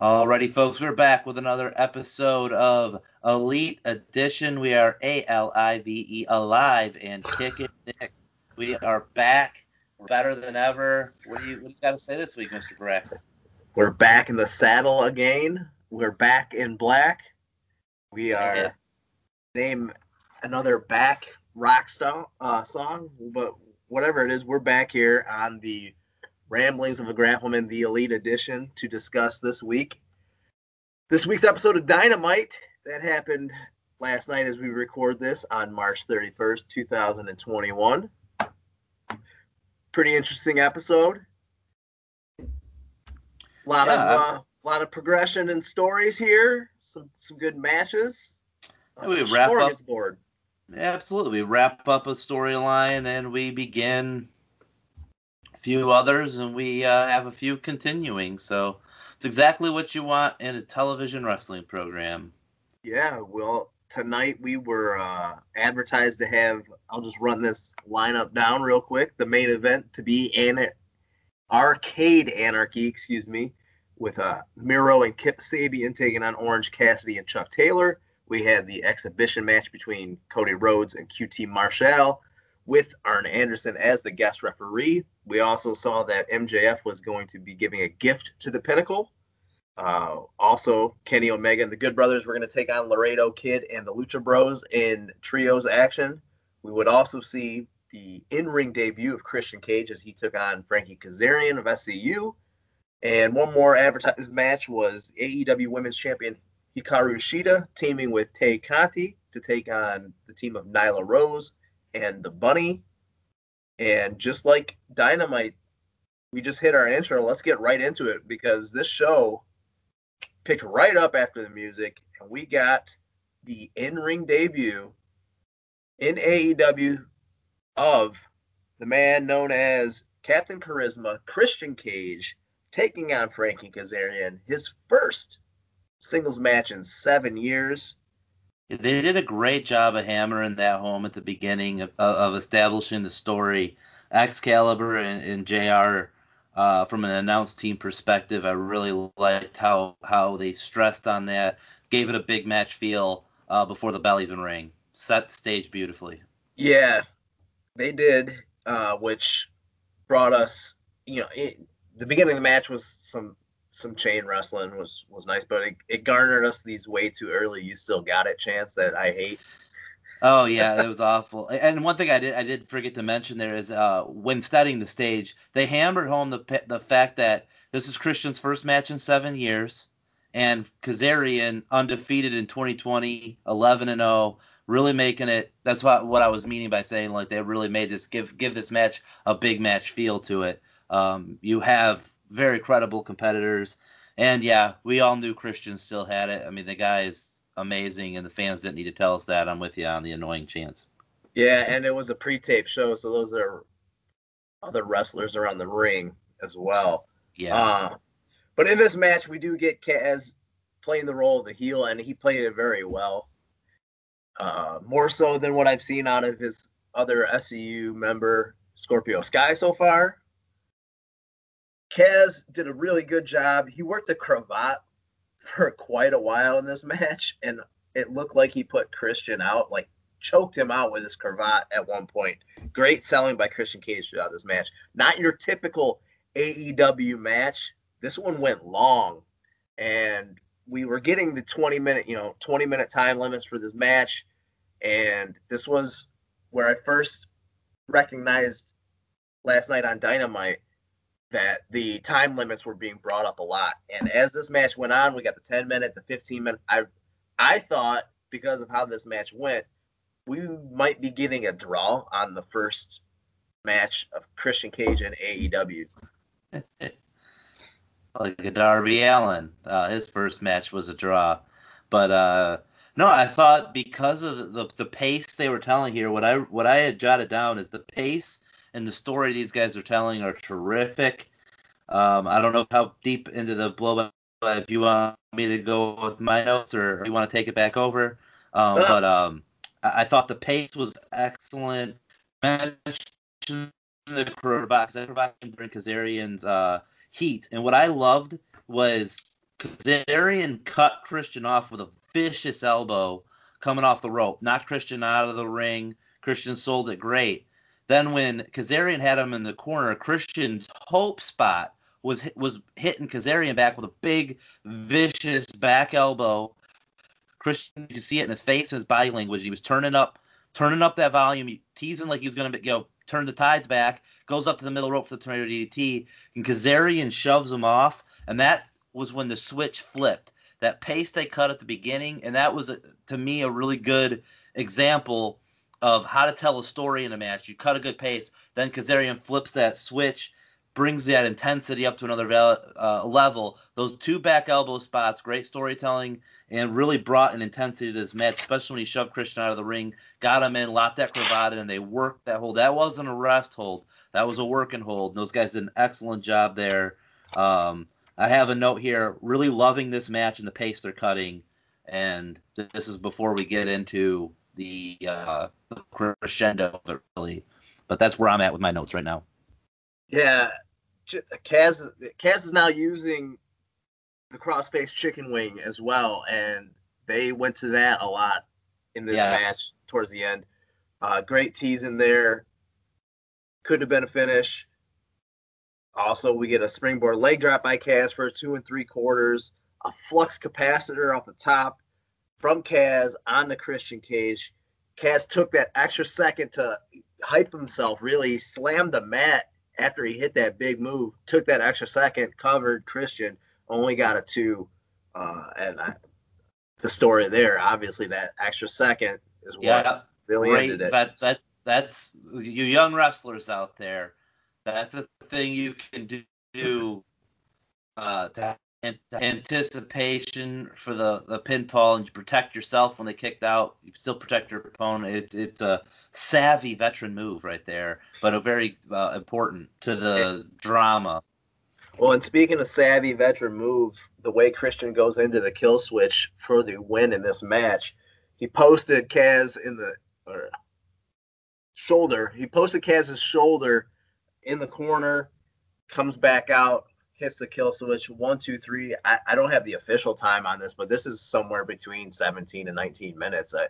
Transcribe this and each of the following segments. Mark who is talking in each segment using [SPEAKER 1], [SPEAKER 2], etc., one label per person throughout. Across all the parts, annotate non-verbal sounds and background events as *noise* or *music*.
[SPEAKER 1] Alrighty, folks, we're back with another episode of Elite Edition. We are A L I V E alive and kicking *sighs* Nick. We are back, better than ever. What do you what you got to say this week, Mr. Braxton?
[SPEAKER 2] We're back in the saddle again. We're back in black. We are
[SPEAKER 1] Yeah.
[SPEAKER 2] name another back rock song, uh, song, but whatever it is, we're back here on the Ramblings of a Grappleman, the Elite Edition, to discuss this week. This week's episode of Dynamite that happened last night as we record this on March 31st, 2021. Pretty interesting episode. A lot
[SPEAKER 1] Yeah,
[SPEAKER 2] of uh, lot of progression and stories here. Some some good matches. Uh,
[SPEAKER 1] We wrap up-
[SPEAKER 2] smorgasbord.
[SPEAKER 1] Absolutely. We wrap up a storyline and we begin a few others and we uh, have a few continuing. So it's exactly what you want in a television wrestling program.
[SPEAKER 2] Yeah, well, tonight we were uh, advertised to have. I'll just run this lineup down real quick. The main event to be an Arcade Anarchy, excuse me, with uh, Miro and Kip Sabian taking on Orange Cassidy and Chuck Taylor. We had the exhibition match between Cody Rhodes and QT Marshall with Arn Anderson as the guest referee. We also saw that MJF was going to be giving a gift to the Pinnacle. Uh, also, Kenny Omega and the Good Brothers were going to take on Laredo Kid and the Lucha Bros in trios action. We would also see the in-ring debut of Christian Cage as he took on Frankie Kazarian of SCU. And one more advertised match was AEW Women's Champion Hikaru Shida teaming with Tay Conti to take on the team of Nyla Rose and the Bunny. And just like Dynamite, we just hit our intro. Let's get right into it because this show picked right up after the music, and we got the in-ring debut in AEW of the man known as Captain Charisma, Christian Cage, taking on Frankie Kazarian, his first singles match in seven years.
[SPEAKER 1] They did a great job of hammering that home at the beginning of, of establishing the story. Excalibur and, and JR, uh, from an announced team perspective, I really liked how, how they stressed on that, gave it a big match feel uh, before the bell even rang. Set the stage beautifully.
[SPEAKER 2] Yeah, they did, uh, which brought us, you know, it, the beginning of the match was some some chain wrestling was was nice, but it, it garnered us these way too early. You still got it chance that I hate.
[SPEAKER 1] Oh yeah, that was awful. And one thing I did I did forget to mention there is uh, when studying the stage, they hammered home the the fact that this is Christian's first match in seven years, and Kazarian undefeated in 2020, 11 and 0, really making it. That's what what I was meaning by saying like they really made this give give this match a big match feel to it. Um, you have very credible competitors, and yeah, we all knew Christian still had it. I mean, the guy is amazing, and the fans didn't need to tell us that. I'm with you on the annoying chance.
[SPEAKER 2] Yeah, and it was a pre-tape show, so those are other wrestlers around the ring as well.
[SPEAKER 1] Yeah.
[SPEAKER 2] Uh, but in this match, we do get Kaz playing the role of the heel, and he played it very well. Uh, more so than what I've seen out of his other SCU member, Scorpio Sky, so far. Kaz did a really good job. He worked a cravat for quite a while in this match, and it looked like he put Christian out, like choked him out with his cravat at one point. Great selling by Christian Cage throughout this match. Not your typical AEW match. This one went long, and we were getting the 20 minute, you know, 20 minute time limits for this match, and this was where I first recognized last night on Dynamite that the time limits were being brought up a lot. And as this match went on, we got the 10 minute, the 15 minute. I I thought because of how this match went, we might be getting a draw on the first match of Christian Cage and AEW. *laughs*
[SPEAKER 1] like Darby Allin. Uh, his first match was a draw, but uh, no, I thought because of the, the the pace they were telling here, what I what I had jotted down is the pace and the story these guys are telling are terrific. Um, I don't know how deep into the blow if you want me to go with my notes or you want to take it back over. Um, but um, I, I thought the pace was excellent. Mentioned the I cravat during Kazarian's uh, heat, and what I loved was Kazarian cut Christian off with a vicious elbow coming off the rope, knocked Christian out of the ring. Christian sold it great. Then when Kazarian had him in the corner, Christian's hope spot was was hitting Kazarian back with a big vicious back elbow. Christian, you could see it in his face and his body language. He was turning up, turning up that volume, teasing like he was going to go turn the tides back. Goes up to the middle rope for the tornado DDT, and Kazarian shoves him off, and that was when the switch flipped. That pace they cut at the beginning, and that was to me a really good example of how to tell a story in a match. You cut a good pace, then Kazarian flips that switch, brings that intensity up to another uh, level. Those two back elbow spots, great storytelling, and really brought an intensity to this match, especially when he shoved Christian out of the ring, got him in, locked that cravat in, and they worked that hold. That wasn't a rest hold. That was a working hold. those guys did an excellent job there. Um, I have a note here, really loving this match and the pace they're cutting. And this is before we get into the, uh, the crescendo of it, really. But that's where I'm at with my notes right now.
[SPEAKER 2] Yeah, Kaz Kaz is now using the crossface chicken wing as well, and they went to that a lot in this yes. match towards the end. Uh, great tease in there. Could have been a finish. Also, we get a springboard leg drop by Kaz for two and three quarters, a flux capacitor off the top from Kaz on the Christian cage. Kaz took that extra second to hype himself, really slammed the mat after he hit that big move, took that extra second, covered Christian, only got a two. Uh, and I, the story there, obviously, that extra second is what yeah, really great. ended it.
[SPEAKER 1] That, that, that's you young wrestlers out there that's a thing you can do uh, to anticipation for the, the pinfall and you protect yourself when they kicked out. You still protect your opponent. It, it's a savvy veteran move right there, but a very uh, important to the drama.
[SPEAKER 2] Well, and speaking of savvy veteran move, the way Christian goes into the kill switch for the win in this match, he posted Kaz in the or, shoulder. He posted Kaz's shoulder in the corner, comes back out, hits the kill switch. One, two, three. I, I don't have the official time on this, but this is somewhere between 17 and 19 minutes. I,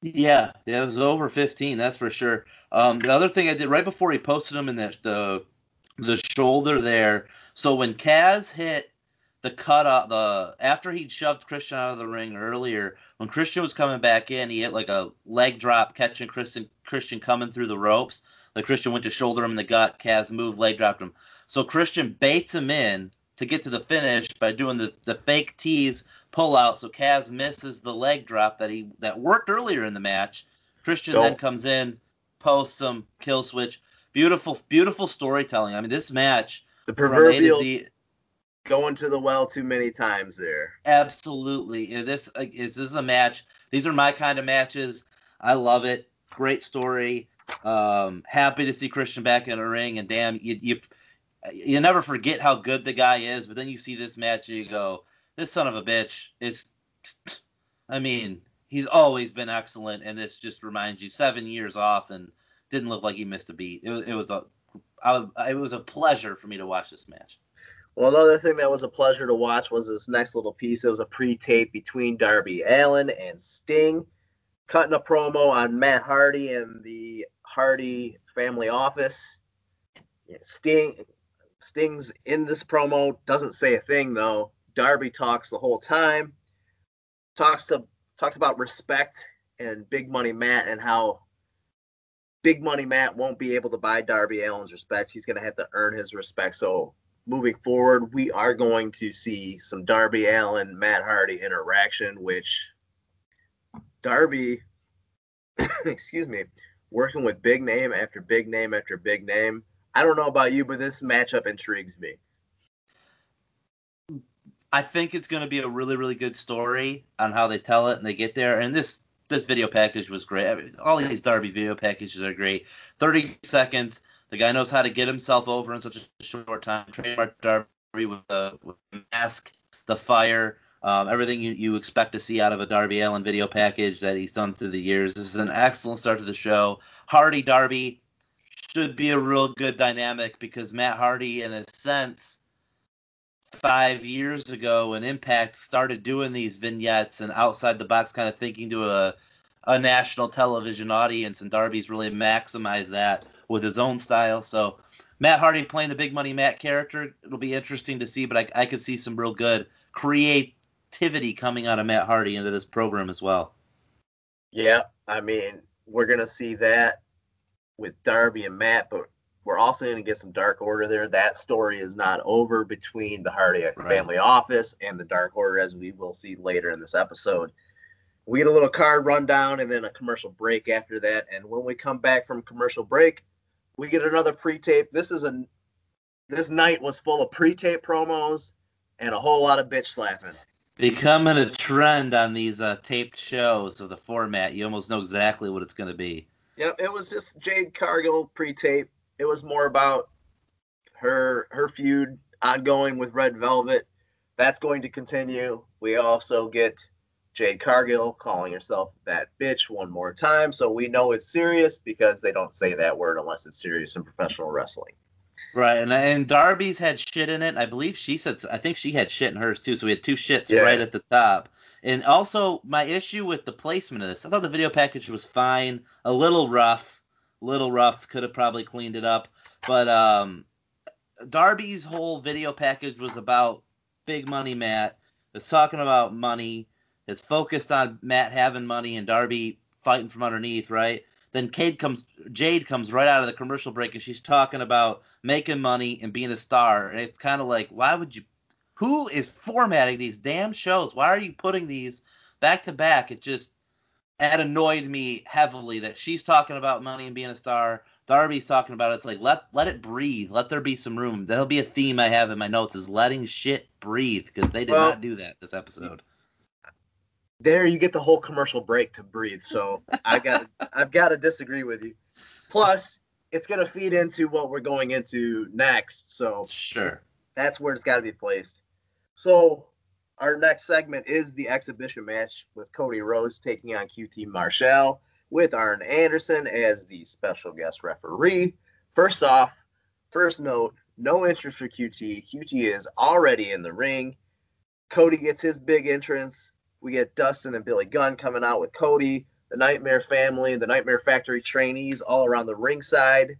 [SPEAKER 1] yeah, yeah, it was over 15, that's for sure. Um, the other thing I did right before he posted him in the the, the shoulder there. So when Kaz hit the cut out the after he shoved Christian out of the ring earlier, when Christian was coming back in, he hit like a leg drop catching Christian Christian coming through the ropes. The Christian went to shoulder him in the gut. Kaz moved, leg dropped him. So Christian baits him in to get to the finish by doing the, the fake tease pull out. So Kaz misses the leg drop that he that worked earlier in the match. Christian then comes in, posts him, kill switch. Beautiful, beautiful storytelling. I mean, this match
[SPEAKER 2] the proverbial Z, going to the well too many times there.
[SPEAKER 1] Absolutely. This is this is a match. These are my kind of matches. I love it. Great story. Um, happy to see Christian back in the ring, and damn, you, you you never forget how good the guy is. But then you see this match, and you go, this son of a bitch is. *sniffs* I mean, he's always been excellent, and this just reminds you seven years off, and didn't look like he missed a beat. It was, it was a I, it was a pleasure for me to watch this match.
[SPEAKER 2] Well, another thing that was a pleasure to watch was this next little piece. It was a pre-tape between Darby Allin and Sting, cutting a promo on Matt Hardy and the Hardy family office. Sting Sting's in this promo, doesn't say a thing though. Darby talks the whole time. Talks to talks about respect and Big Money Matt and how Big Money Matt won't be able to buy Darby Allin's respect. He's going to have to earn his respect. So moving forward, we are going to see some Darby Allin Matt Hardy interaction, which Darby, *coughs* excuse me, working with big name after big name after big name. I don't know about you, but this matchup intrigues me.
[SPEAKER 1] I think it's going to be a really, really good story on how they tell it and they get there. And this this video package was great. I mean, all these Darby video packages are great. 30 seconds. The guy knows how to get himself over in such a short time. Trademark Darby with the, with the mask, the fire, um, everything you, you expect to see out of a Darby Allin video package that he's done through the years. This is an excellent start to the show. Hardy Darby should be a real good dynamic because Matt Hardy, in a sense, five years ago when Impact started doing these vignettes and outside the box kind of thinking to a a national television audience, and Darby's really maximized that with his own style. So Matt Hardy playing the big money Matt character, it'll be interesting to see, but I, I could see some real good creativity coming out of Matt Hardy into this program as well.
[SPEAKER 2] Yeah, I mean, we're gonna see that with Darby and Matt, but we're also going to get some Dark Order there. That story is not over between the Hardy right. family office and the Dark Order, as we will see later in this episode. We get a little card rundown and then a commercial break after that. And when we come back from commercial break, we get another pre-tape. This is a this night was full of pre-tape promos and a whole lot of bitch slapping.
[SPEAKER 1] Becoming a trend on these uh, taped shows of the format. You almost know exactly what it's going to be.
[SPEAKER 2] Yep, it was just Jade Cargill pre-tape. It was more about her her feud ongoing with Red Velvet. That's going to continue. We also get Jade Cargill calling herself that bitch one more time. So we know it's serious because they don't say that word unless it's serious in professional wrestling.
[SPEAKER 1] Right, and and Darby's had shit in it. I believe she said I think she had shit in hers too. So we had two shits yeah. right at the top. And also my issue with the placement of this, I thought the video package was fine, a little rough, little rough. Could have probably cleaned it up, but um, Darby's whole video package was about big money Matt. It's talking about money It's focused on Matt having money and Darby fighting from underneath, right? Then Cade comes, Jade comes right out of the commercial break and she's talking about making money and being a star, and it's kind of like, why would you? Who is formatting these damn shows? Why are you putting these back to back? It just annoyed me heavily that she's talking about money and being a star. Darby's talking about it. It's like let let it breathe. Let there be some room. That'll be a theme I have in my notes is letting shit breathe because they did well, not do that this episode
[SPEAKER 2] there you get the whole commercial break to breathe. So I got *laughs* I've got to disagree with you. Plus, it's gonna feed into what we're going into next. So
[SPEAKER 1] sure,
[SPEAKER 2] that's where it's got to be placed. So our next segment is the exhibition match with Cody Rhodes taking on QT Marshall with Arn Anderson as the special guest referee. First off, first note, no interest for QT. QT is already in the ring. Cody gets his big entrance we get Dustin and Billy Gunn coming out with Cody, the Nightmare family, the Nightmare Factory trainees all around the ringside.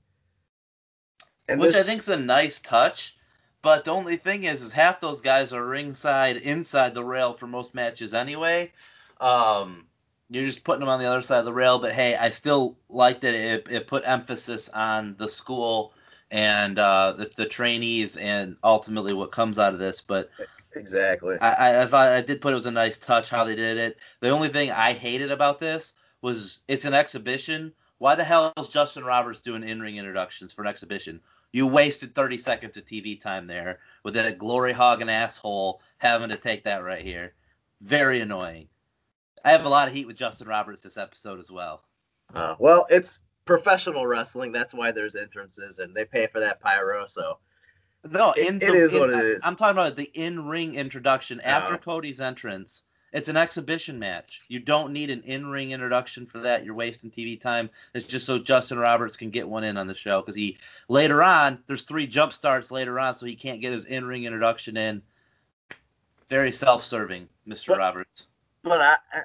[SPEAKER 1] And Which this... I think is a nice touch. But the only thing is, is half those guys are ringside inside the rail for most matches anyway. Um, you're just putting them on the other side of the rail. But hey, I still liked that it, it put emphasis on the school and uh, the, the trainees and ultimately what comes out of this. But
[SPEAKER 2] Exactly.
[SPEAKER 1] I, I thought I did put it was a nice touch how they did it. The only thing I hated about this was it's an exhibition. Why the hell is Justin Roberts doing in-ring introductions for an exhibition? You wasted 30 seconds of TV time there with that glory hogging asshole having to take that right here. Very annoying. I have a lot of heat with Justin Roberts this episode as well.
[SPEAKER 2] Uh, well, it's professional wrestling. That's why there's entrances, and they pay for that pyro. So
[SPEAKER 1] no, in it, the, it is in, what it is. I'm talking about the in-ring introduction after oh. Cody's entrance. It's an exhibition match. You don't need an in-ring introduction for that. You're wasting TV time. It's just so Justin Roberts can get one in on the show because he later on there's three jump starts later on, so he can't get his in-ring introduction in. Very self-serving, Mr. But, Roberts.
[SPEAKER 2] But I, I,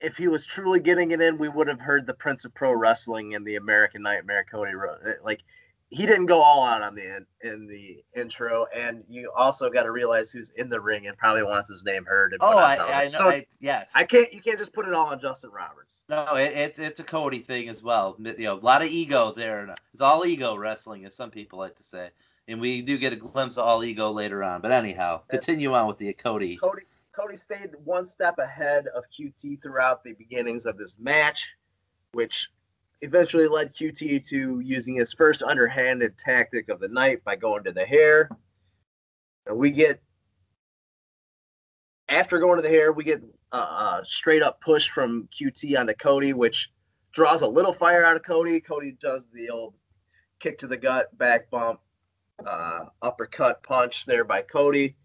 [SPEAKER 2] if he was truly getting it in, we would have heard the Prince of Pro Wrestling and the American Nightmare Cody Rhodes. Like he didn't go all out on the in, in the intro, and you also got to realize who's in the ring and probably wants his name heard.
[SPEAKER 1] oh, I, I, know. So I, yes.
[SPEAKER 2] I can't. You can't just put it all on Justin Roberts.
[SPEAKER 1] No, it, it's it's a Cody thing as well. You know, a lot of ego there. It's all ego wrestling, as some people like to say. And we do get a glimpse of all ego later on. But anyhow, continue on with the Cody.
[SPEAKER 2] Cody Cody stayed one step ahead of QT throughout the beginnings of this match, which eventually led QT to using his first underhanded tactic of the night by going to the hair. And we get, after going to the hair, we get a, a straight up push from QT onto Cody, which draws a little fire out of Cody. Cody does the old kick to the gut, back bump, uh, uppercut punch there by Cody.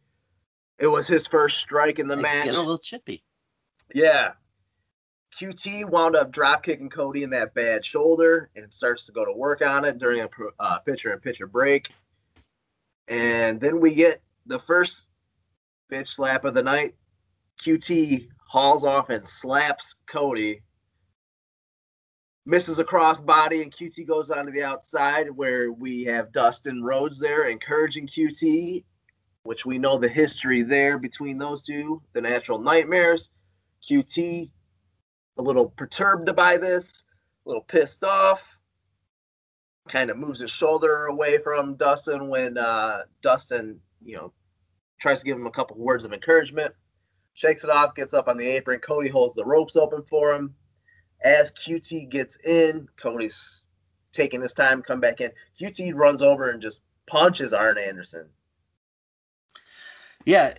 [SPEAKER 2] It was his first strike in the match.
[SPEAKER 1] Get a little chippy.
[SPEAKER 2] Yeah, QT wound up drop kicking Cody in that bad shoulder and starts to go to work on it during a uh, pitcher and pitcher break. And then we get the first bitch slap of the night, QT hauls off and slaps Cody. Misses a crossbody and QT goes onto the outside where we have Dustin Rhodes there encouraging QT, which we know the history there between those two, the natural nightmares. QT a little perturbed by this, a little pissed off, kind of moves his shoulder away from Dustin when uh, Dustin, you know, tries to give him a couple words of encouragement. Shakes it off, gets up on the apron. Cody holds the ropes open for him. As QT gets in, Cody's taking his time come back in. QT runs over and just punches Arn Anderson.
[SPEAKER 1] Yeah.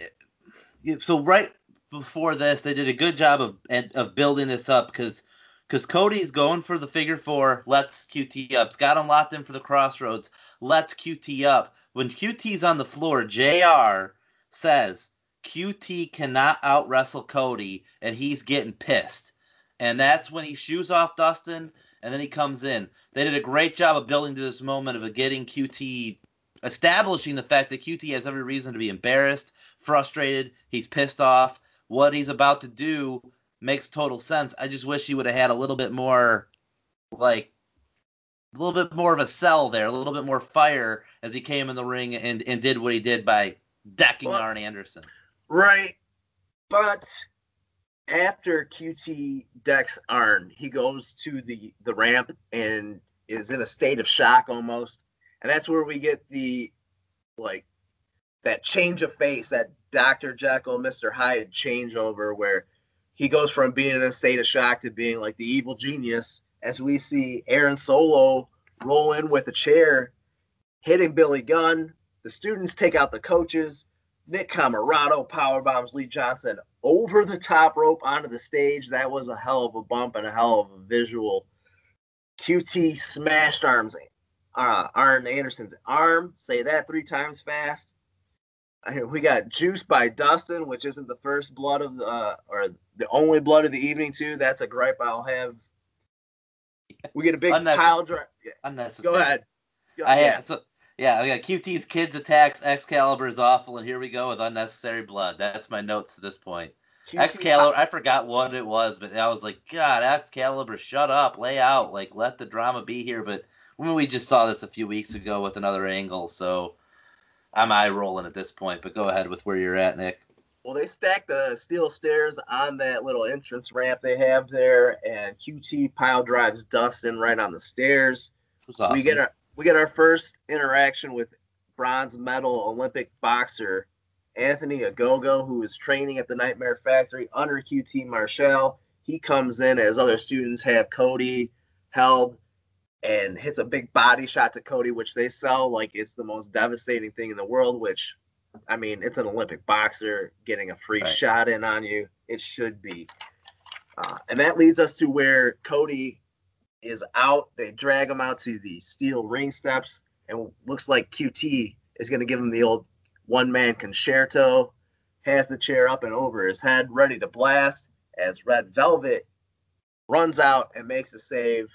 [SPEAKER 1] So right before this, they did a good job of of building this up because because Cody's going for the figure four, Let's QT up. It's got him locked in for the crossroads, Let's QT up. When QT's on the floor, JR says QT cannot out wrestle Cody, and he's getting pissed. And that's when he shoes off Dustin, and then he comes in. They did a great job of building to this moment of getting QT, establishing the fact that QT has every reason to be embarrassed, frustrated, he's pissed off. What he's about to do makes total sense. I just wish he would have had a little bit more, like, a little bit more of a sell there, a little bit more fire as he came in the ring and, and did what he did by decking well, Arn Anderson.
[SPEAKER 2] Right. But after QT decks Arn, he goes to the, the ramp and is in a state of shock almost. And that's where we get the, like, that change of face, that Dr. Jekyll, Mr. Hyde changeover where he goes from being in a state of shock to being like the evil genius as we see Aaron Solo roll in with a chair, hitting Billy Gunn. The students take out the coaches. Nick Comoroto power bombs Lee Johnson over the top rope onto the stage. That was a hell of a bump and a hell of a visual. QT smashed arms, uh, Arn Anderson's arm. Say that three times fast. We got Juice by Dustin, which isn't the first blood of the, uh, or the only blood of the evening too. That's a gripe I'll have. We get a big pile drive.
[SPEAKER 1] Yeah. Unnecessary.
[SPEAKER 2] Go ahead.
[SPEAKER 1] Go, I, yeah. So, yeah, we got QT's kids attacks. Excalibur is awful, and here we go with unnecessary blood. That's my notes to this point. QT Excalibur, I forgot what it was, but I was like, God, Excalibur, shut up, lay out, like let the drama be here. But we just saw this a few weeks ago with another angle, so I'm eye rolling at this point. But go ahead with where you're at, Nick.
[SPEAKER 2] Well, they stack the steel stairs on that little entrance ramp they have there, and QT pile drives Dustin right on the stairs. Awesome. We get our we get our first interaction with bronze medal Olympic boxer Anthony Ogogo, who is training at the Nightmare Factory under QT Marshall. He comes in as other students have Cody held and hits a big body shot to Cody, which they sell like it's the most devastating thing in the world, which I mean, it's an Olympic boxer getting a free right. shot in on you. It should be. Uh, and that leads us to where Cody is out. They drag him out to the steel ring steps, and looks like QT is going to give him the old one man concerto. Has the chair up and over his head, ready to blast, as Red Velvet runs out and makes a save,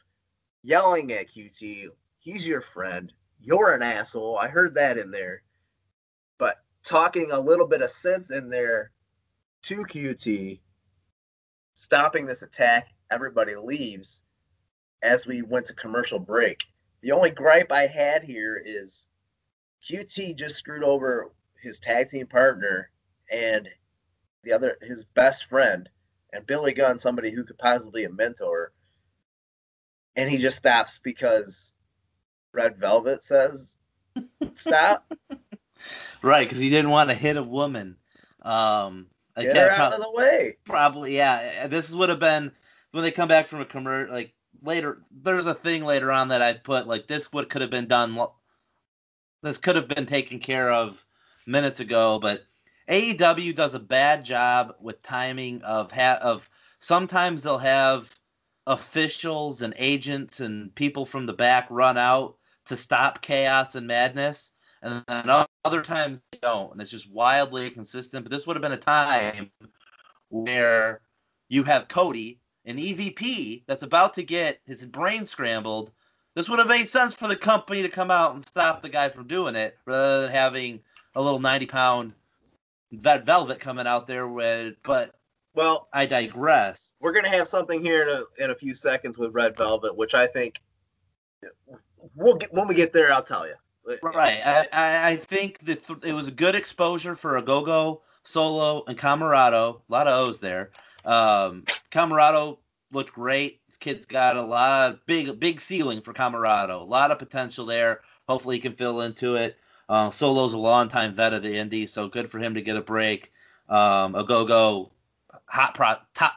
[SPEAKER 2] yelling at QT, He's your friend. You're an asshole. I heard that in there. But talking a little bit of sense in there to QT, stopping this attack. Everybody leaves as we went to commercial break. The only gripe I had here is QT just screwed over his tag team partner and the other his best friend and Billy Gunn, somebody who could possibly a mentor. And he just stops because Red Velvet says stop. *laughs*
[SPEAKER 1] Right, because he didn't want to hit a woman. Um,
[SPEAKER 2] Get her out of the way.
[SPEAKER 1] Probably, yeah. This would have been when they come back from a commercial. Like later, there's a thing later on that I put like this would could have been done. This could have been taken care of minutes ago, but AEW does a bad job with timing of ha- of sometimes they'll have officials and agents and people from the back run out to stop chaos and madness and then other times they don't, and it's just wildly consistent. But this would have been a time where you have Cody, an EVP that's about to get his brain scrambled. This would have made sense for the company to come out and stop the guy from doing it, rather than having a little 90 pound Red Velvet coming out there with, but
[SPEAKER 2] Well,
[SPEAKER 1] I digress.
[SPEAKER 2] we're gonna have something here in a, in a few seconds with Red Velvet, which I think we'll get when we get there. I'll tell you.
[SPEAKER 1] Right. I, I, think that th- it was a good exposure for Ogogo solo and Comoroto. A lot of O's there. Um, Comoroto looked great. This kid's got a lot of big big ceiling for Comoroto. A lot of potential there. Hopefully he can fill into it. Uh, Solo's a long-time vet of the Indy, so good for him to get a break. Um, Ogogo hot pro- top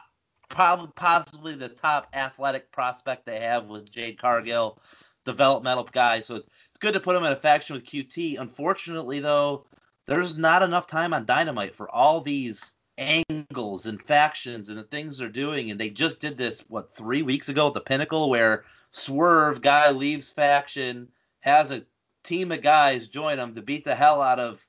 [SPEAKER 1] probably possibly the top athletic prospect they have with Jade Cargill, developmental guy. So it's, it's good to put him in a faction with QT. Unfortunately, though, there's not enough time on Dynamite for all these angles and factions and the things they're doing. And they just did this what three weeks ago at the Pinnacle, where Swerve guy leaves faction, has a team of guys join him to beat the hell out of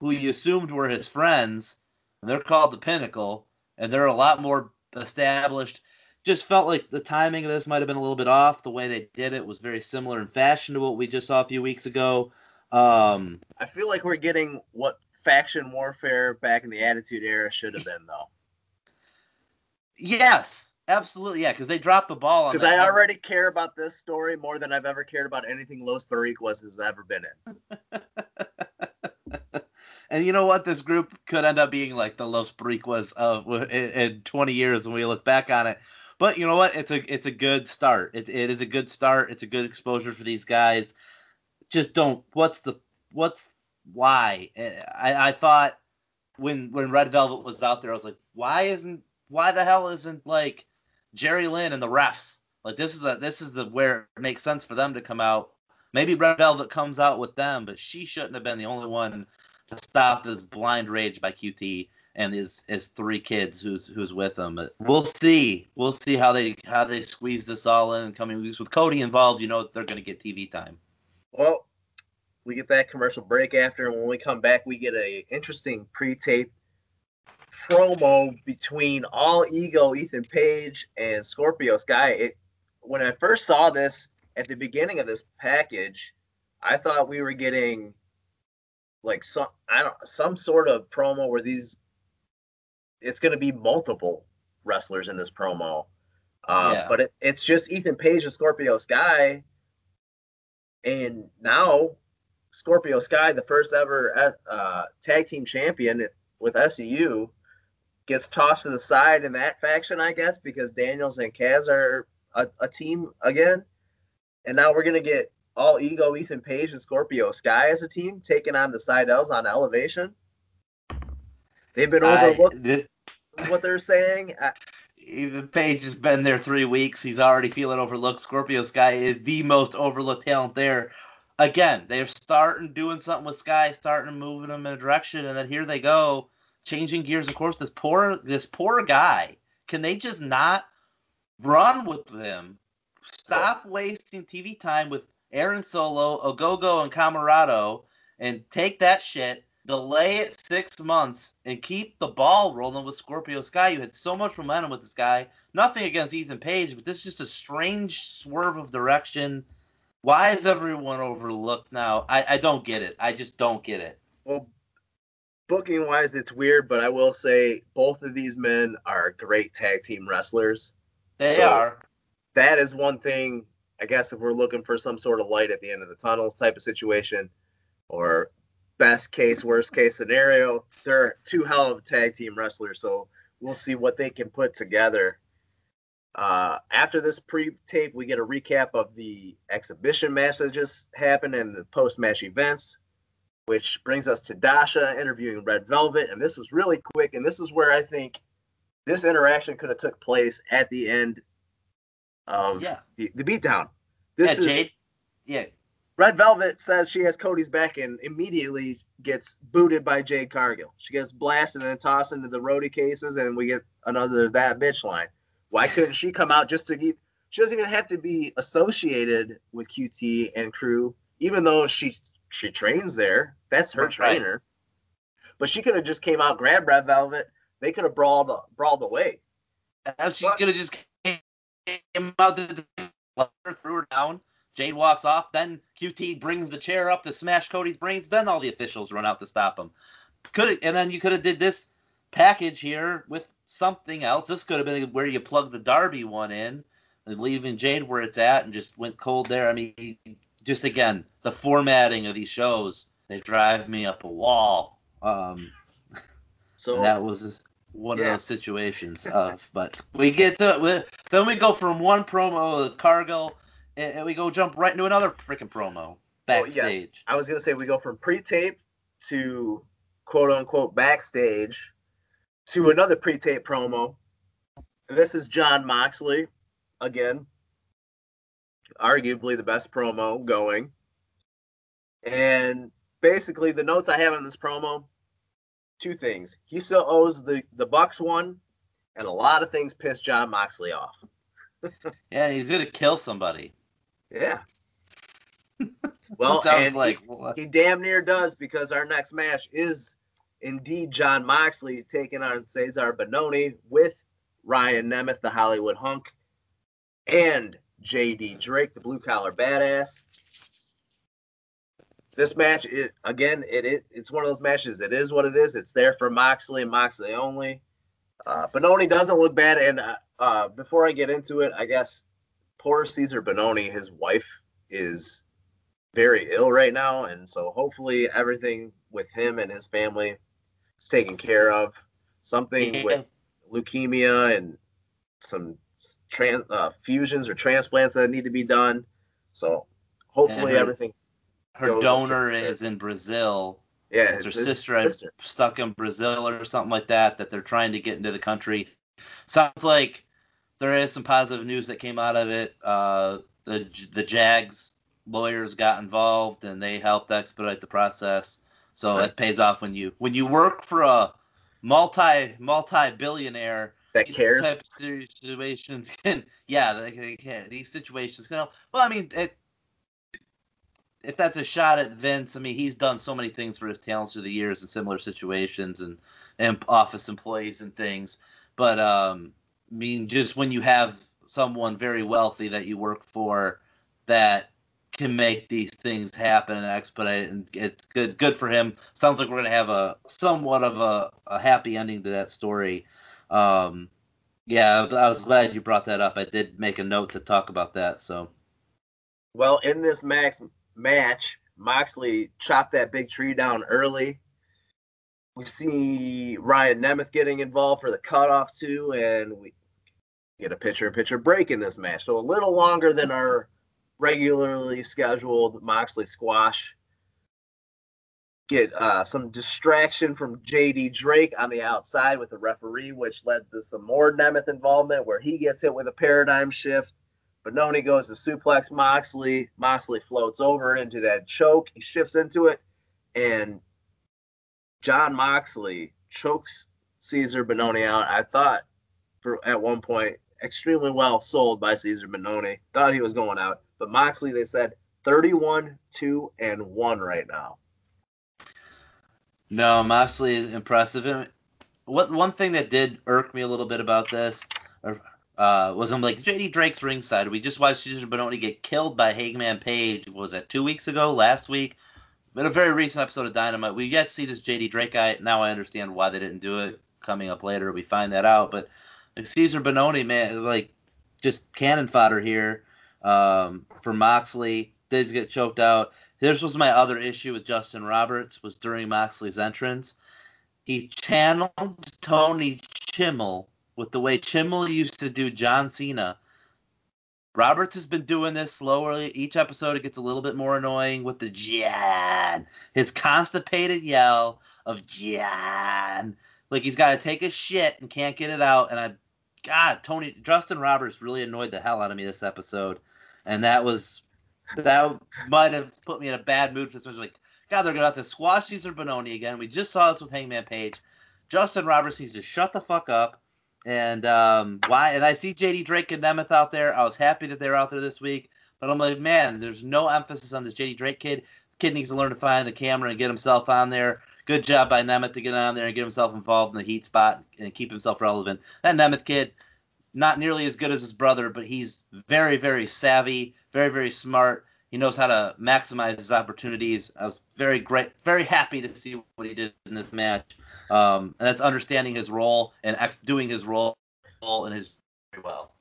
[SPEAKER 1] who you assumed were his friends. And they're called the Pinnacle, and they're a lot more established. Just felt like the timing of this might have been a little bit off. The way they did it was very similar in fashion to what we just saw a few weeks ago. Um,
[SPEAKER 2] I feel like we're getting what faction warfare back in the Attitude Era should have been, though.
[SPEAKER 1] yes, absolutely, yeah, because they dropped the ball on
[SPEAKER 2] Because. I already care about this story more than I've ever cared about anything Los Boricuas has ever been in. *laughs*
[SPEAKER 1] and you know what? This group could end up being like the Los Boricuas of in, in 20 years when we look back on it. But you know what? It's a it's a good start. It, it is a good start. It's a good exposure for these guys. Just don't. What's the what's why? Eh, I, I thought when when Red Velvet was out there, I was like, why isn't why the hell isn't like Jerry Lynn and the refs? Like this is a this is the where it makes sense for them to come out. Maybe Red Velvet comes out with them, but she shouldn't have been the only one to stop this blind rage by QT and his his three kids who's who's with him. We'll see. We'll see how they how they squeeze this all in in coming weeks. With Cody involved, you know they're gonna get TV time.
[SPEAKER 2] Well, we get that commercial break after, and when we come back, we get a interesting pre-tape promo between All Ego, Ethan Page, and Scorpio Sky. It, when I first saw this at the beginning of this package, I thought we were getting like some I don't some sort of promo where these it's going to be multiple wrestlers in this promo. Uh,
[SPEAKER 1] Yeah.
[SPEAKER 2] But it, it's just Ethan Page and Scorpio Sky, and now Scorpio Sky, the first ever uh, tag team champion with SCU, gets tossed to the side in that faction, I guess, because Daniels and Kaz are a, a team again. And now we're gonna get all ego Ethan Page and Scorpio Sky as a team taking on the Sydals on Elevation. They've been overlooked.
[SPEAKER 1] this,
[SPEAKER 2] what they're saying. I,
[SPEAKER 1] Ethan Page has been there three weeks. He's already feeling overlooked. Scorpio Sky is the most overlooked talent there. Again, they're starting doing something with Sky, starting moving him in a direction, and then here they go, changing gears. Of course, this poor this poor guy. Can they just not run with him? Stop wasting TV time with Aaron Solo, Ogogo, and Comoroto, and take that shit delay it six months and keep the ball rolling with Scorpio Sky. You had so much momentum with this guy. Nothing against Ethan Page, but this is just a strange swerve of direction. Why is everyone overlooked now? I, I don't get it. I just don't get it.
[SPEAKER 2] well, booking wise, it's weird, but I will say both of these men are great tag team wrestlers.
[SPEAKER 1] They
[SPEAKER 2] So-
[SPEAKER 1] are.
[SPEAKER 2] that is one thing I guess if we're looking for some sort of light at the end of the tunnels type of situation, or best case, worst case scenario, they're two hell of a tag team wrestlers. So we'll see what they can put together. Uh, after this pre-tape, we get a recap of the exhibition match that just happened and the post-match events, which brings us to Dasha interviewing Red Velvet, and this was really quick. And this is where I think this interaction could have took place at the end of
[SPEAKER 1] Yeah.
[SPEAKER 2] the, the beatdown.
[SPEAKER 1] Yeah,
[SPEAKER 2] is
[SPEAKER 1] Jade. Yeah.
[SPEAKER 2] Red Velvet says she has Cody's back and immediately gets booted by Jade Cargill. She gets blasted and then tossed into the roadie cases, and we get another that bitch line. Why couldn't she come out just to be? She doesn't even have to be associated with QT and crew, even though she she trains there. That's her
[SPEAKER 1] That's right.
[SPEAKER 2] trainer. But she could have just came out, grabbed Red Velvet. They could have brawled brawled away.
[SPEAKER 1] She could have just came out, the- threw her down, Jade walks off. Then QT brings the chair up to smash Cody's brains. Then all the officials run out to stop him. Could and then you could have did this package here with something else. This could have been where you plug the Darby one in leaving Jade where it's at and just went cold there. I mean, just again, the formatting of these shows, they drive me up a wall. Um, so that was one yeah. of those situations *laughs* of, but we get to, we, then we go from one promo of Cargill and, we go jump right into another freaking promo backstage. Oh, yes.
[SPEAKER 2] I was gonna say we go from pre-tape to quote unquote backstage to another pre-tape promo. This is John Moxley again, arguably the best promo going. And basically, the notes I have on this promo, two things. He still owes the the Bucks one, and a lot of things piss John Moxley off. *laughs*
[SPEAKER 1] yeah, he's gonna kill somebody.
[SPEAKER 2] Yeah. *laughs* Well, and like, he, he, damn near does because our next match is indeed John Moxley taking on Cezar Bononi with Ryan Nemeth, the Hollywood hunk, and JD Drake, the blue collar badass. This match, it, again, it, it it's one of those matches. It is what it is. It's there for Moxley and Moxley only. Uh, Bononi doesn't look bad. And uh, uh, before I get into it, I guess poor Cezar Bononi, his wife is very ill right now, and so hopefully everything with him and his family is taken care of. Something with leukemia and some trans uh, fusions or transplants that need to be done. So hopefully her, everything.
[SPEAKER 1] Her donor is in Brazil.
[SPEAKER 2] Yeah,
[SPEAKER 1] her sister, sister stuck in Brazil or something like that. That they're trying to get into the country. Sounds like there is some positive news that came out of it. Uh, the the Jags lawyers got involved and they helped expedite the process. So nice. it pays off when you when you work for a multi multi billionaire
[SPEAKER 2] that cares.
[SPEAKER 1] Situations can yeah they, they can these situations can help. Well, I mean it, if that's a shot at Vince, I mean he's done so many things for his talents through the years in similar situations and and office employees and things. But um, I mean just when you have someone very wealthy that you work for that can make these things happen and expedite and it's good good for him. Sounds like we're gonna have a somewhat of a, a happy ending to that story. Um, yeah, I was glad you brought that up. I did make a note to talk about that. So.
[SPEAKER 2] Well, in this max match, Moxley chopped that big tree down early. We see Ryan Nemeth getting involved for the cutoff too, and we get a pitcher-pitcher break in this match. So a little longer than our regularly scheduled Moxley squash. Get uh, some distraction from JD Drake on the outside with the referee, which led to some more Nemeth involvement where he gets hit with a paradigm shift. Bononi goes to suplex Moxley. Moxley floats over into that choke. He shifts into it, and John Moxley chokes Cezar Bononi out. I thought for at one point extremely well sold by Cezar Bononi. Thought he was going out. But Moxley, they said 31, 2, and 1 right now.
[SPEAKER 1] No, Moxley is impressive. what one thing that did irk me a little bit about this uh, was I'm like JD Drake's ringside. We just watched Cezar Bononi get killed by Hangman Page. Was that two weeks ago? Last week? In a very recent episode of Dynamite, we yet to see this JD Drake guy. Now I understand why they didn't do it. Coming up later, we find that out. But like Cezar Bononi, man, like just cannon fodder here um, for Moxley. Did get choked out. This was my other issue with Justin Roberts was during Moxley's entrance. He channeled Tony Chimel with the way Chimel used to do John Cena. Roberts has been doing this slowly. Each episode it gets a little bit more annoying with the Jan. His constipated yell of Jan. Like he's got to take a shit and can't get it out. And I, God, Tony Justin Roberts really annoyed the hell out of me this episode, and that was that might have put me in a bad mood for this. Like, God, they're gonna have to squash Cezar Bononi again. We just saw this with Hangman Page. Justin Roberts needs to shut the fuck up. And um, why? And I see JD Drake and Nemeth out there. I was happy that they're out there this week, but I'm like, man, there's no emphasis on this JD Drake kid. The kid needs to learn to find the camera and get himself on there good job by Nemeth to get on there and get himself involved in the heat spot and keep himself relevant. That Nemeth kid, not nearly as good as his brother, but he's very, very savvy, very, very smart. He knows how to maximize his opportunities. I was very great, very happy to see what he did in this match. Um, and that's understanding his role and ex- doing his role and his very well.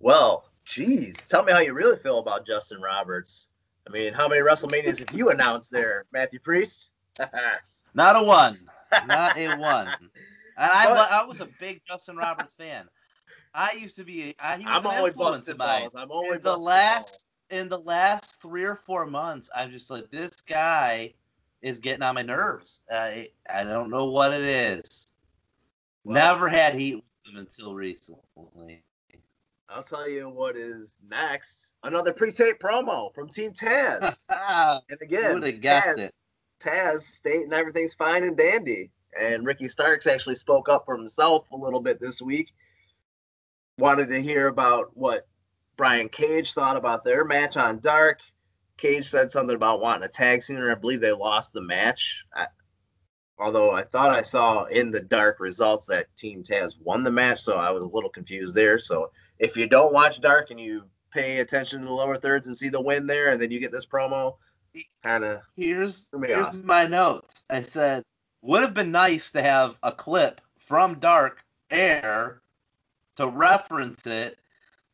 [SPEAKER 2] Well, geez, tell me how you really feel about Justin Roberts. I mean, how many WrestleManias have you announced there, Mathew Priest? *laughs*
[SPEAKER 1] Not a one. Not a one. And I, I was a big Justin Roberts fan. I used to be. I, he was
[SPEAKER 2] I'm
[SPEAKER 1] an influence of mine.
[SPEAKER 2] balls. I'm only
[SPEAKER 1] in the last in the last three or four months, I'm just like this guy is getting on my nerves. I I don't know what it is.
[SPEAKER 2] Well-
[SPEAKER 1] Never had heat with him until recently.
[SPEAKER 2] I'll tell you what is next. Another pre-tape promo from Team Taz. *laughs* and again,
[SPEAKER 1] would have guessed
[SPEAKER 2] Taz,
[SPEAKER 1] it?
[SPEAKER 2] Taz stating everything's fine and dandy. And Ricky Starks actually spoke up for himself a little bit this week. Wanted to hear about what Brian Cage thought about their match on Dark. Cage said something about wanting a tag sooner. I believe they lost the match. I, although I thought I saw in the Dark results that Team Taz won the match, so I was a little confused there. So if you don't watch Dark and you pay attention to the lower thirds and see the win there, and then you get this promo, kind of
[SPEAKER 1] Here's here's
[SPEAKER 2] off.
[SPEAKER 1] my notes. I said would have been nice to have a clip from Dark Air to reference it,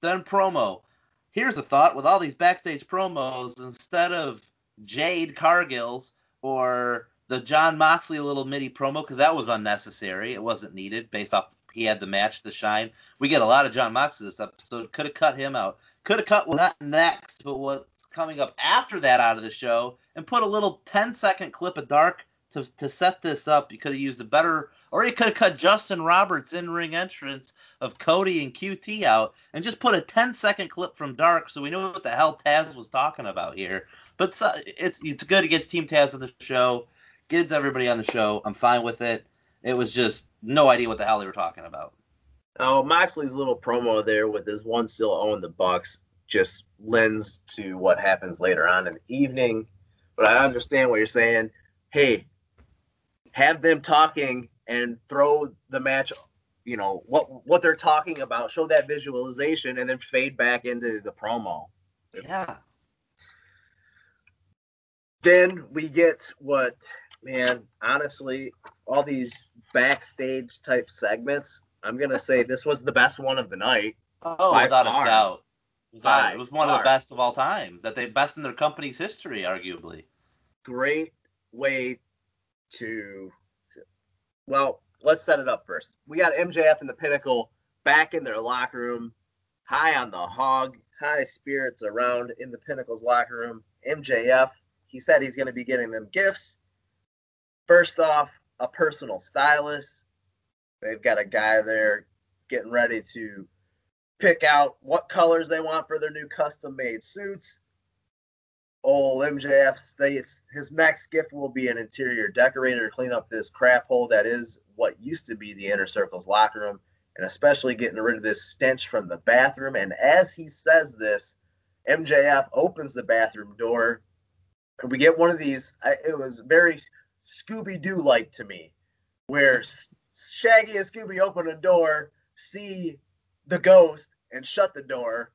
[SPEAKER 1] then promo. Here's a thought: with all these backstage promos, instead of Jade Cargill's or the Jon Moxley little mini promo, because that was unnecessary, it wasn't needed based off he had the match to shine. We get a lot of Jon Moxley this episode. Could have cut him out. Could have cut not next, but what's coming up after that out of the show, and put a little 10 second clip of Dark to, to set this up. You could have used a better, or you could have cut Justin Roberts in ring entrance of Cody and QT out, and just put a 10 second clip from Dark, so we know what the hell Taz was talking about here. But so, it's it's good. It gets Team Taz on the show, gets everybody on the show. I'm fine with it. It was just no idea what the hell they were talking about.
[SPEAKER 2] Oh, Moxley's little promo there with his one still own the Bucks just lends to what happens later on in the evening. But I understand what you're saying. Hey, have them talking and throw the match, you know, what what they're talking about, show that visualization and then fade back into the promo.
[SPEAKER 1] Yeah.
[SPEAKER 2] Then we get what man, honestly, all these backstage type segments, I'm gonna say this was the best one of the night.
[SPEAKER 1] Oh, without
[SPEAKER 2] far.
[SPEAKER 1] a doubt. Without,
[SPEAKER 2] By
[SPEAKER 1] it was one of the best of all time. That they best in their company's history, arguably.
[SPEAKER 2] great way to well let's set it up first. We got mjf and the pinnacle back in their locker room high on the hog high spirits around in the pinnacle's locker room. Mjf he said he's going to be getting them gifts. First off a personal stylist. They've got a guy there getting ready to pick out what colors they want for their new custom made suits old MJF states his next gift will be an interior decorator to clean up this crap hole that is what used to be the inner circle's locker room, and especially getting rid of this stench from the bathroom. And as he says this, MJF opens the bathroom door, and we get one of these. It was very Scooby Doo like to me, where Shaggy and Scooby open a door, see the ghost, and shut the door,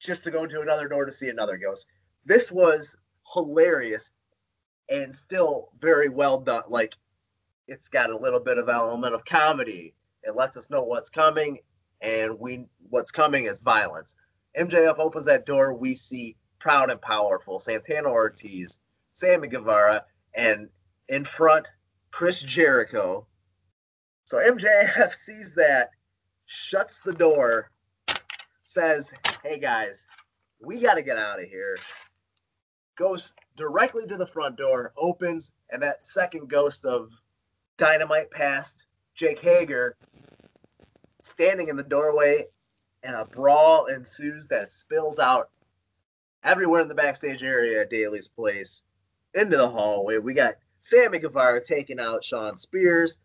[SPEAKER 2] just to go to another door to see another ghost this was hilarious and still very well done. Like it's got a little bit of element of comedy. It lets us know what's coming, and we what's coming is violence. MJF opens that door. We see proud and powerful Santana Ortiz, Sammy Guevara, and in front Chris Jericho. So MJF *laughs* sees that, shuts the door, says, "Hey guys, we got to get out of here." Goes directly to the front door, opens, and that second ghost of Dynamite past Jake Hager standing in the doorway, and a brawl ensues that spills out everywhere in the backstage area at Daily's place into the hallway. We got Sammy Guevara taking out Shawn Spears,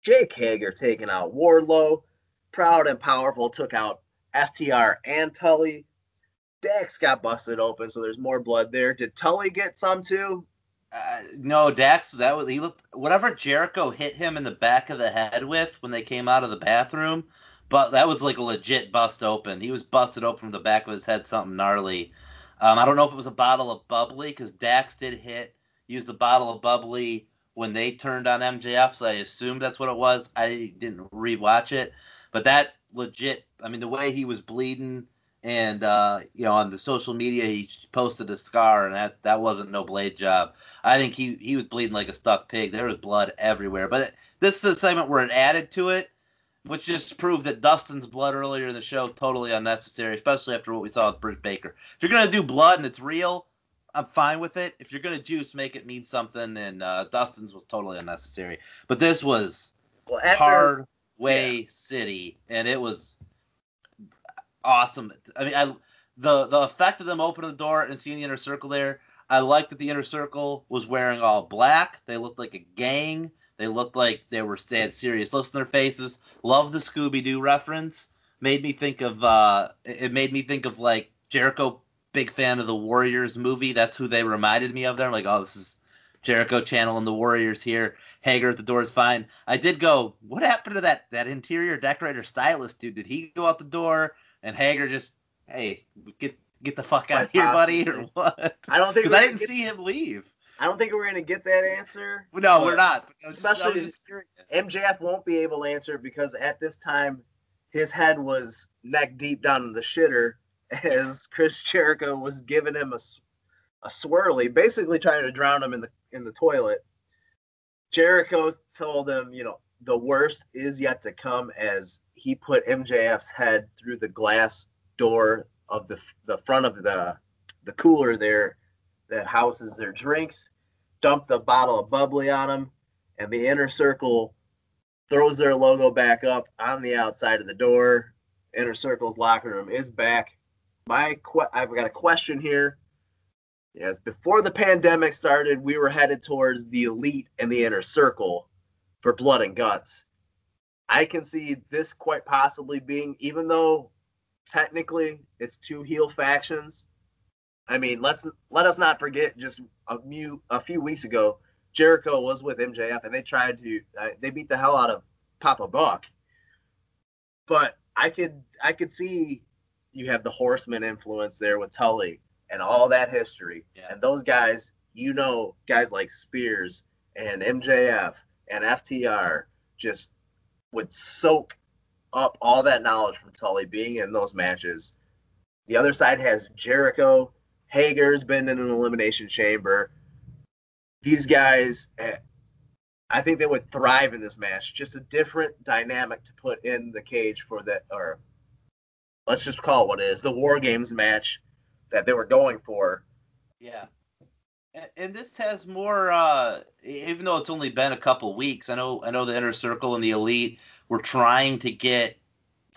[SPEAKER 2] Jake Hager taking out Wardlow, Proud and Powerful took out FTR and Tully. Dax got busted open, so there's more blood there. Did Tully get some too?
[SPEAKER 1] Uh, no, Dax. That was he looked. Whatever Jericho hit him in the back of the head with when they came out of the bathroom, but that was like a legit bust open. He was busted open from the back of his head, something gnarly. Um, I don't know if it was a bottle of bubbly because Dax did hit use the bottle of bubbly when they turned on MJF, so I assumed that's what it was. I didn't rewatch it, but that legit. I mean, the way he was bleeding, and uh, you know, on the social media he posted a scar, and that that wasn't no blade job. I think he he was bleeding like a stuck pig. There was blood everywhere. But it, this is a segment where it added to it, which just proved that Dustin's blood earlier in the show totally unnecessary, especially after what we saw with Britt Baker. If you're gonna do blood and it's real, I'm fine with it. If you're gonna juice, make it mean something. And uh, Dustin's was totally unnecessary. But this was
[SPEAKER 2] Well, after,
[SPEAKER 1] hard way city, and it was awesome. I mean, I the the effect of them opening the door and seeing the inner circle there. I like that the inner circle was wearing all black. They looked like a gang. They looked like they were had serious looks on their faces. Love the Scooby Doo reference. Made me think of uh, it made me think of like Jericho. Big fan of the Warriors movie. That's who they reminded me of. There, I'm like, oh, this is Jericho Channel and the Warriors here. Hager at the door is fine. I did go. What happened to that that interior decorator stylist dude? Did he go out the door and Hager just hey get get the fuck out of here, buddy, or what?
[SPEAKER 2] I don't think *laughs*
[SPEAKER 1] Because I didn't see him leave.
[SPEAKER 2] I don't think we're gonna get that answer.
[SPEAKER 1] No, we're not. But I was just- I was
[SPEAKER 2] especially-
[SPEAKER 1] just.
[SPEAKER 2] MJF won't be able to answer because at this time his head was neck deep down in the shitter as *laughs* Chris Jericho was giving him a, a swirly, basically trying to drown him in the in the toilet. Jericho told him, you know, the worst is yet to come as he put MJF's head through the glass door of the the front of the the cooler there that houses their drinks, dumped a bottle of bubbly on him, and the inner circle throws their logo back up on the outside of the door. Inner Circle's locker room is back. My que- I've got a question here. Yes, before the pandemic started, we were headed towards the elite and the inner circle for blood and guts. I can see this quite possibly being, even though technically it's two heel factions. I mean, let's let us not forget just a few a few weeks ago, Jericho was with MJF and they tried to uh, they beat the hell out of Papa Buck. But I could I could see you have the Horseman influence there with Tully and all that history.
[SPEAKER 1] Yeah.
[SPEAKER 2] And those guys, you know, guys like Spears and MJF and FTR just would soak up all that knowledge from Tully being in those matches. The other side has Jericho. Hager's been in an elimination chamber. These guys, eh, I think they would thrive in this match. Just a different dynamic to put in the cage for that, or let's just call it what it is, the War Games match that they were going for.
[SPEAKER 1] Yeah. And, this has more, uh, even though it's only been a couple weeks. I know, I know the inner circle and the elite were trying to get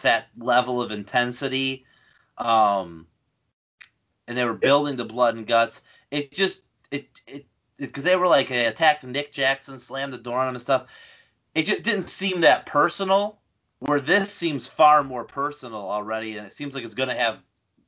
[SPEAKER 1] that level of intensity, um, and they were building the blood and guts. It just, it, it, because they were like, they attacked Nick Jackson, slammed the door on him and stuff. It just didn't seem that personal. Where this seems far more personal already, and it seems like it's going to have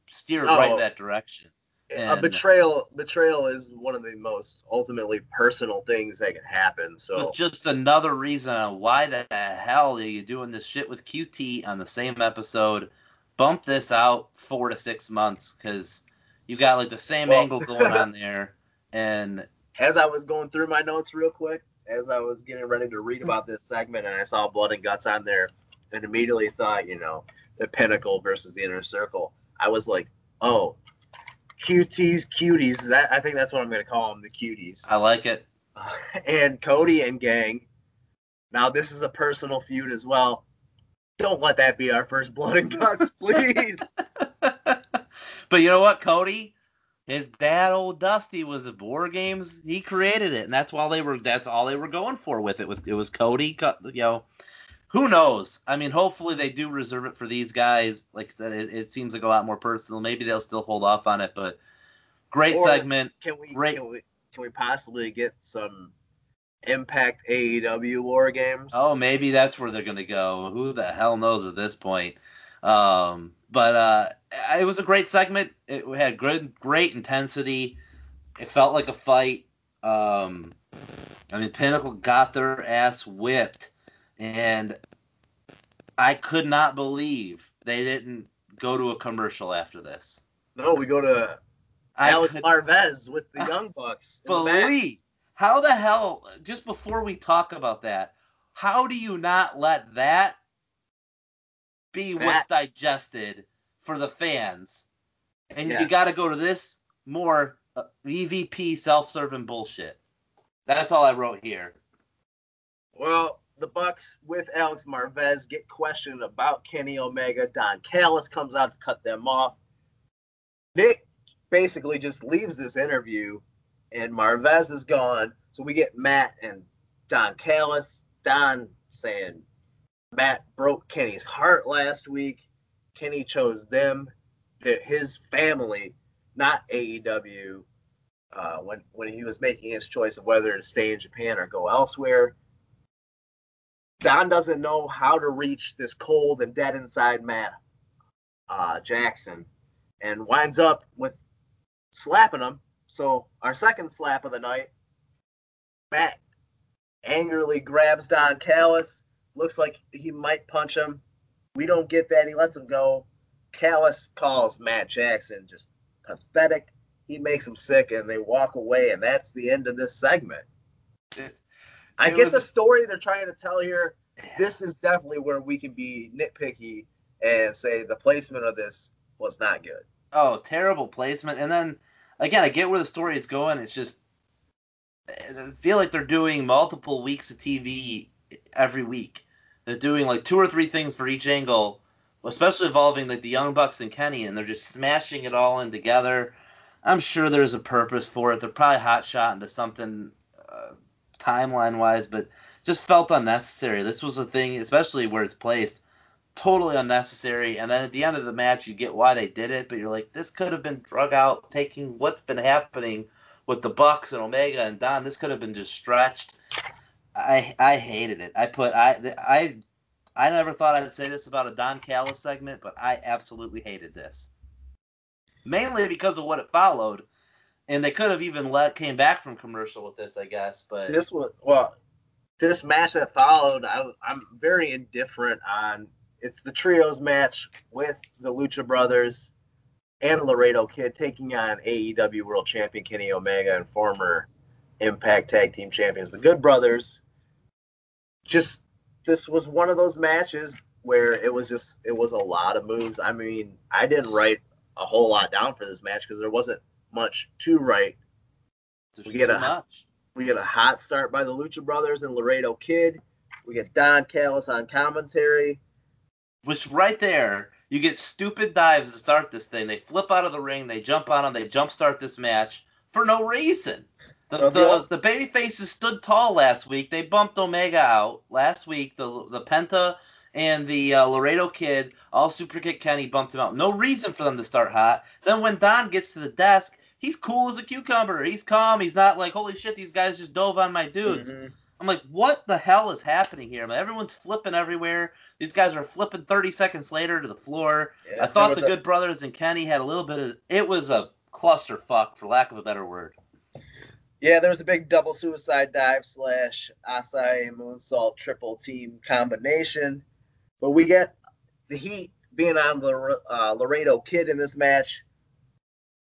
[SPEAKER 1] steered right
[SPEAKER 2] Oh.
[SPEAKER 1] that direction.
[SPEAKER 2] A betrayal betrayal is one of the most ultimately personal things that can happen. So
[SPEAKER 1] just another reason why the hell are you doing this shit with QT on the same episode? Bump this out four to six months because you got like the same
[SPEAKER 2] Well-
[SPEAKER 1] angle going on *laughs* there, and
[SPEAKER 2] as I was going through my notes real quick, as I was getting ready to read about this segment, and I saw blood and guts on there, and immediately thought, you know, the pinnacle versus the inner circle. I was like, oh, QTs, cuties. That I think that's what I'm gonna call them, the cuties.
[SPEAKER 1] I like it. *laughs*
[SPEAKER 2] and Cody and gang. Now this is a personal feud as well. Don't let that be our first blood and guts, *laughs* please.
[SPEAKER 1] but you know what, Cody? His dad, old Dusty, was a board Games. He created it, and that's why they were. That's all they were going for with it. With it was Cody. co- You know, who knows? I mean, hopefully they do reserve it for these guys. Like I said, it, it seems like a lot more personal. Maybe they'll still hold off on it, but great
[SPEAKER 2] Or-
[SPEAKER 1] segment.
[SPEAKER 2] Can we
[SPEAKER 1] Great.
[SPEAKER 2] can we can we possibly get some Impact AEW War Games?
[SPEAKER 1] Oh, maybe that's where they're gonna go. Who the hell knows at this point? Um, but uh, it was a great segment. It had good, great intensity. It felt like a fight. Um, I mean, Pinnacle got their ass whipped, and I could not believe they didn't go to a commercial after this.
[SPEAKER 2] No, we go to Alex
[SPEAKER 1] could
[SPEAKER 2] Marvez with the *laughs* Young Bucks. in the
[SPEAKER 1] believe how the hell just before we talk about that, how do you not let that be what's digested for the fans? And you got to go to this more uh, EVP self-serving bullshit. That's all I wrote here.
[SPEAKER 2] Well, the Bucks with Alex Marvez get questioned about Kenny Omega. Don Callis comes out to cut them off. Nick basically just leaves this interview, and Marvez is gone. So we get Matt and Don Callis. Don saying Matt broke Kenny's heart last week. Kenny chose them, his family, not AEW. Uh, when when he was making his choice of whether to stay in Japan or go elsewhere. Don doesn't know how to reach this cold and dead inside Matt uh, Jackson, and winds up with slapping him. So our second slap of the night, Matt angrily grabs Don Callis. Looks like he might punch him. We don't get that. He lets him go. Callis calls Matt Jackson just pathetic. He makes him sick, and they walk away, and that's the end of this segment.
[SPEAKER 1] It-
[SPEAKER 2] I get
[SPEAKER 1] was-
[SPEAKER 2] the story they're trying to tell here. This is definitely where we can be nitpicky and say the placement of this was not good.
[SPEAKER 1] Oh, terrible placement. And then again, I get where the story is going. It's just I feel like they're doing multiple weeks of TV every week. They're doing like two or three things for each angle, especially involving like the Young Bucks and Kenny, and they're just smashing it all in together. I'm sure there's a purpose for it. They're probably hot shot into something uh, timeline wise, but just felt unnecessary. This was a thing, especially where it's placed, totally unnecessary. And then at the end of the match, you get why they did it, but you're like, this could have been drug out, taking what's been happening with the Bucks and Omega and Don. This could have been just stretched. I I hated it. I put I I I never thought I'd say this about a Don Callis segment, but I absolutely hated this. Mainly because of what it followed, and they could have even let came back from commercial with this, I guess. But
[SPEAKER 2] This was well, this match that followed, I, I'm very indifferent on. It's the trios match with the Lucha Brothers and Laredo Kid taking on AEW World Champion Kenny Omega and former Impact Tag Team Champions, the Good Brothers. Just this was one of those matches where it was just it was a lot of moves. I mean, I didn't write a whole lot down for this match because there wasn't much to write.
[SPEAKER 1] there's
[SPEAKER 2] we get a-
[SPEAKER 1] much.
[SPEAKER 2] We get a hot start by the Lucha Brothers and Laredo Kid. We get Don Callis on commentary.
[SPEAKER 1] Which right there, you get stupid dives to start this thing. They flip out of the ring, they jump on them, they jump start this match for no reason. The, the-
[SPEAKER 2] the
[SPEAKER 1] baby faces stood tall last week. They bumped Omega out last week. The the Penta and the uh, Laredo Kid all super kick Kenny bumped him out. No reason for them to start hot. Then when Don gets to the desk, he's cool as a cucumber. He's calm. He's not like holy shit. These guys just dove on my dudes.
[SPEAKER 2] Mhm.
[SPEAKER 1] I'm like, what the hell is happening here? Man, everyone's flipping everywhere. These guys are flipping 30 seconds later to the floor.
[SPEAKER 2] Yeah,
[SPEAKER 1] I thought the
[SPEAKER 2] a-
[SPEAKER 1] Good Brothers and Kenny had a little bit of. It was a clusterfuck, for lack of a better word.
[SPEAKER 2] Yeah, there was a big double suicide dive slash Asai moonsault triple team combination. But we get the heat being on the uh, Laredo Kid in this match,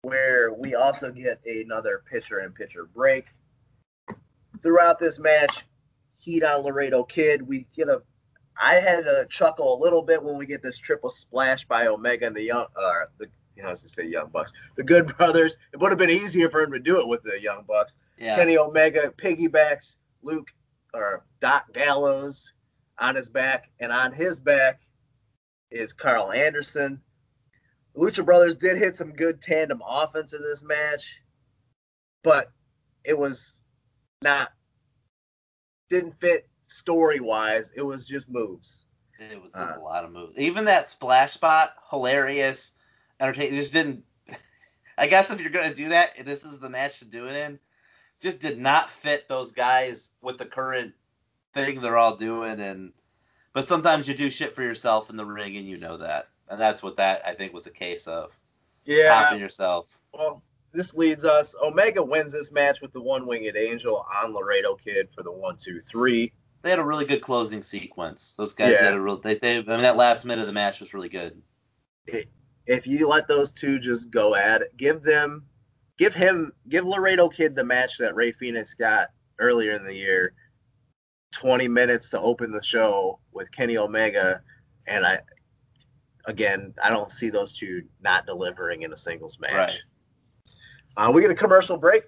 [SPEAKER 2] where we also get another pitcher and pitcher break. Throughout this match, heat on Laredo Kid. We get a. I had to chuckle a little bit when we get this triple splash by Omega and the young, uh, the you know, I was gonna say Young Bucks, the Good Brothers. It would have been easier for him to do it with the Young Bucks.
[SPEAKER 1] Yeah.
[SPEAKER 2] Kenny Omega piggybacks Luke or Doc Gallows on his back, and on his back is Karl Anderson. Lucha Brothers did hit some good tandem offense in this match, but it was not didn't fit story wise. It was just moves.
[SPEAKER 1] It was
[SPEAKER 2] Uh,
[SPEAKER 1] a lot of moves. Even that splash spot, hilarious, entertaining. Just didn't. *laughs* I guess if you're gonna do that, this is the match to do it in. Just did not fit those guys with the current thing they're all doing, and but sometimes you do shit for yourself in the ring, and you know that, and that's what that I think was the case of Yeah. popping yourself.
[SPEAKER 2] Well, this leads us. Omega wins this match with the one winged angel on Laredo Kid for the one, two, three.
[SPEAKER 1] They had a really good closing sequence. Those guys
[SPEAKER 2] Yeah.
[SPEAKER 1] had a real. They, they I mean that last minute of the match was really good.
[SPEAKER 2] if you let those two just go at it, give them give him give Laredo Kid the match that Rey Fenix got earlier in the year. 20 minutes to open the show with Kenny Omega, and I again I don't see those two not delivering in a singles match.
[SPEAKER 1] Right.
[SPEAKER 2] Uh, we get a commercial break.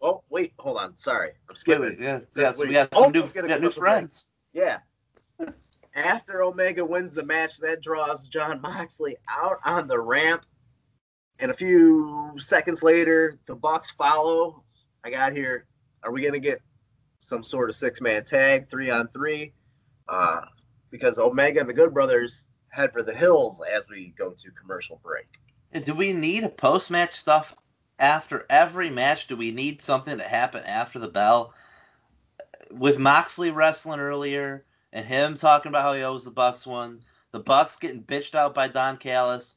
[SPEAKER 2] Oh wait, hold on. Sorry, I'm skipping.
[SPEAKER 1] Wait, wait, yeah, yeah, so we got
[SPEAKER 2] Oh,
[SPEAKER 1] some new,
[SPEAKER 2] a
[SPEAKER 1] we got new
[SPEAKER 2] commercial break.
[SPEAKER 1] friends.
[SPEAKER 2] Yeah. *laughs* After Omega wins the match, that draws Jon Moxley out on the ramp. And a few seconds later, the Bucks follow. I got here. Are we gonna get some sort of six-man tag, three on three? Uh, because Omega and the Good Brothers head for the hills as we go to commercial break.
[SPEAKER 1] And do we need a post match stuff after every match? Do we need something to happen after the bell? With Moxley wrestling earlier and him talking about how he owes the Bucks one, the Bucks getting bitched out by Don Callis.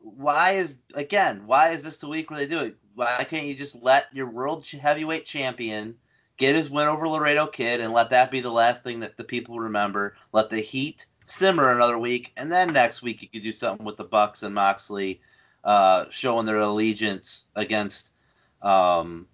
[SPEAKER 1] Why is again? Why is this the week where they do it? Why can't you just let your world heavyweight champion get his win over Laredo Kid and let that be the last thing that the people remember? Let the heat simmer another week, and then next week you could do something with the Bucks and Moxley uh, showing their allegiance against um,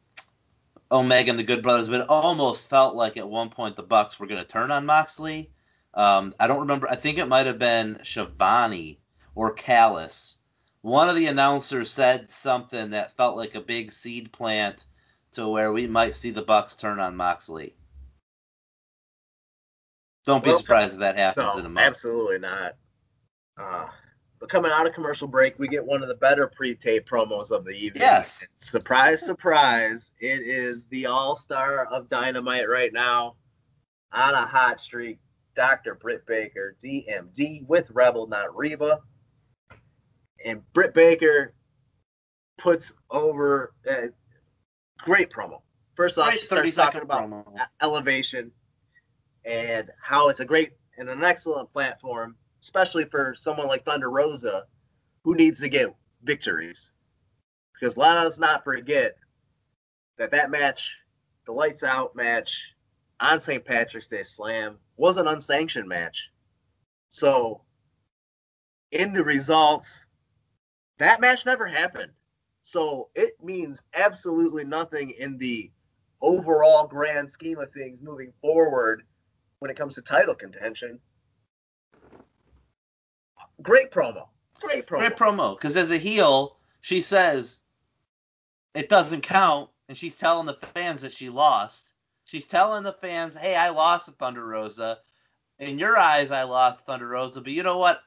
[SPEAKER 1] Omega and the Good Brothers. But it almost felt like at one point the Bucks were going to turn on Moxley. Um, I don't remember. I think it might have been Schiavone or Callis. One of the announcers said something that felt like a big seed plant to where we might see the Bucks turn on Moxley. Don't be
[SPEAKER 2] Well,
[SPEAKER 1] surprised if that happens
[SPEAKER 2] No,
[SPEAKER 1] in a month.
[SPEAKER 2] absolutely not. Uh, but coming out of commercial break, we get one of the better pre-tape promos of the evening.
[SPEAKER 1] Yes.
[SPEAKER 2] Surprise, surprise! It is the all-star of Dynamite right now, on a hot streak. Dr. Britt Baker, DMD with Rebel, not Reba. And Britt Baker puts over a great promo. First off,
[SPEAKER 1] Great
[SPEAKER 2] she starts talking about
[SPEAKER 1] promo.
[SPEAKER 2] elevation and how it's a great and an excellent platform, especially for someone like Thunder Rosa, who needs to get victories. Because let us not forget that that match, the lights out match on St. Patrick's Day Slam, was an unsanctioned match. So, in the results, that match never happened. So it means absolutely nothing in the overall grand scheme of things moving forward when it comes to title contention. Great promo. Great promo.
[SPEAKER 1] Great promo. Because as a heel, she says it doesn't count, and she's telling the fans that she lost. She's telling the fans, "Hey, I lost to Thunder Rosa. In your eyes, I lost Thunder Rosa, but you know what?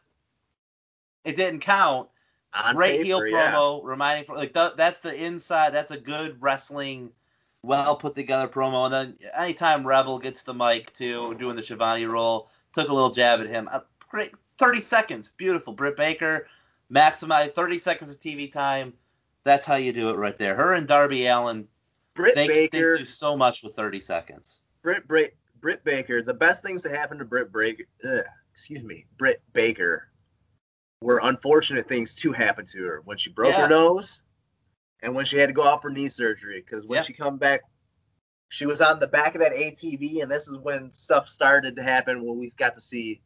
[SPEAKER 1] It didn't count."
[SPEAKER 2] On
[SPEAKER 1] Great heel
[SPEAKER 2] paper, yeah.
[SPEAKER 1] promo, reminding like th- that's the inside. That's a good wrestling, well put together promo. And then anytime Rebel gets the mic too, doing the Schiavone roll, took a little jab at him. Uh, great, 30 seconds, beautiful. Britt Baker, maximize 30 seconds of TV time. That's how you do it right there. Her and Darby Allin,
[SPEAKER 2] Britt
[SPEAKER 1] they,
[SPEAKER 2] Baker,
[SPEAKER 1] they do so much with 30 seconds.
[SPEAKER 2] Britt, Britt, Britt Baker, the best things to happen to Britt Baker, ugh, excuse me, Britt Baker, were unfortunate things to happen to her when she broke
[SPEAKER 1] Yeah.
[SPEAKER 2] her nose and when she had to go out for knee surgery. Because when
[SPEAKER 1] Yeah.
[SPEAKER 2] she come back, she was on the back of that ATV, and this is when stuff started to happen. When we got to see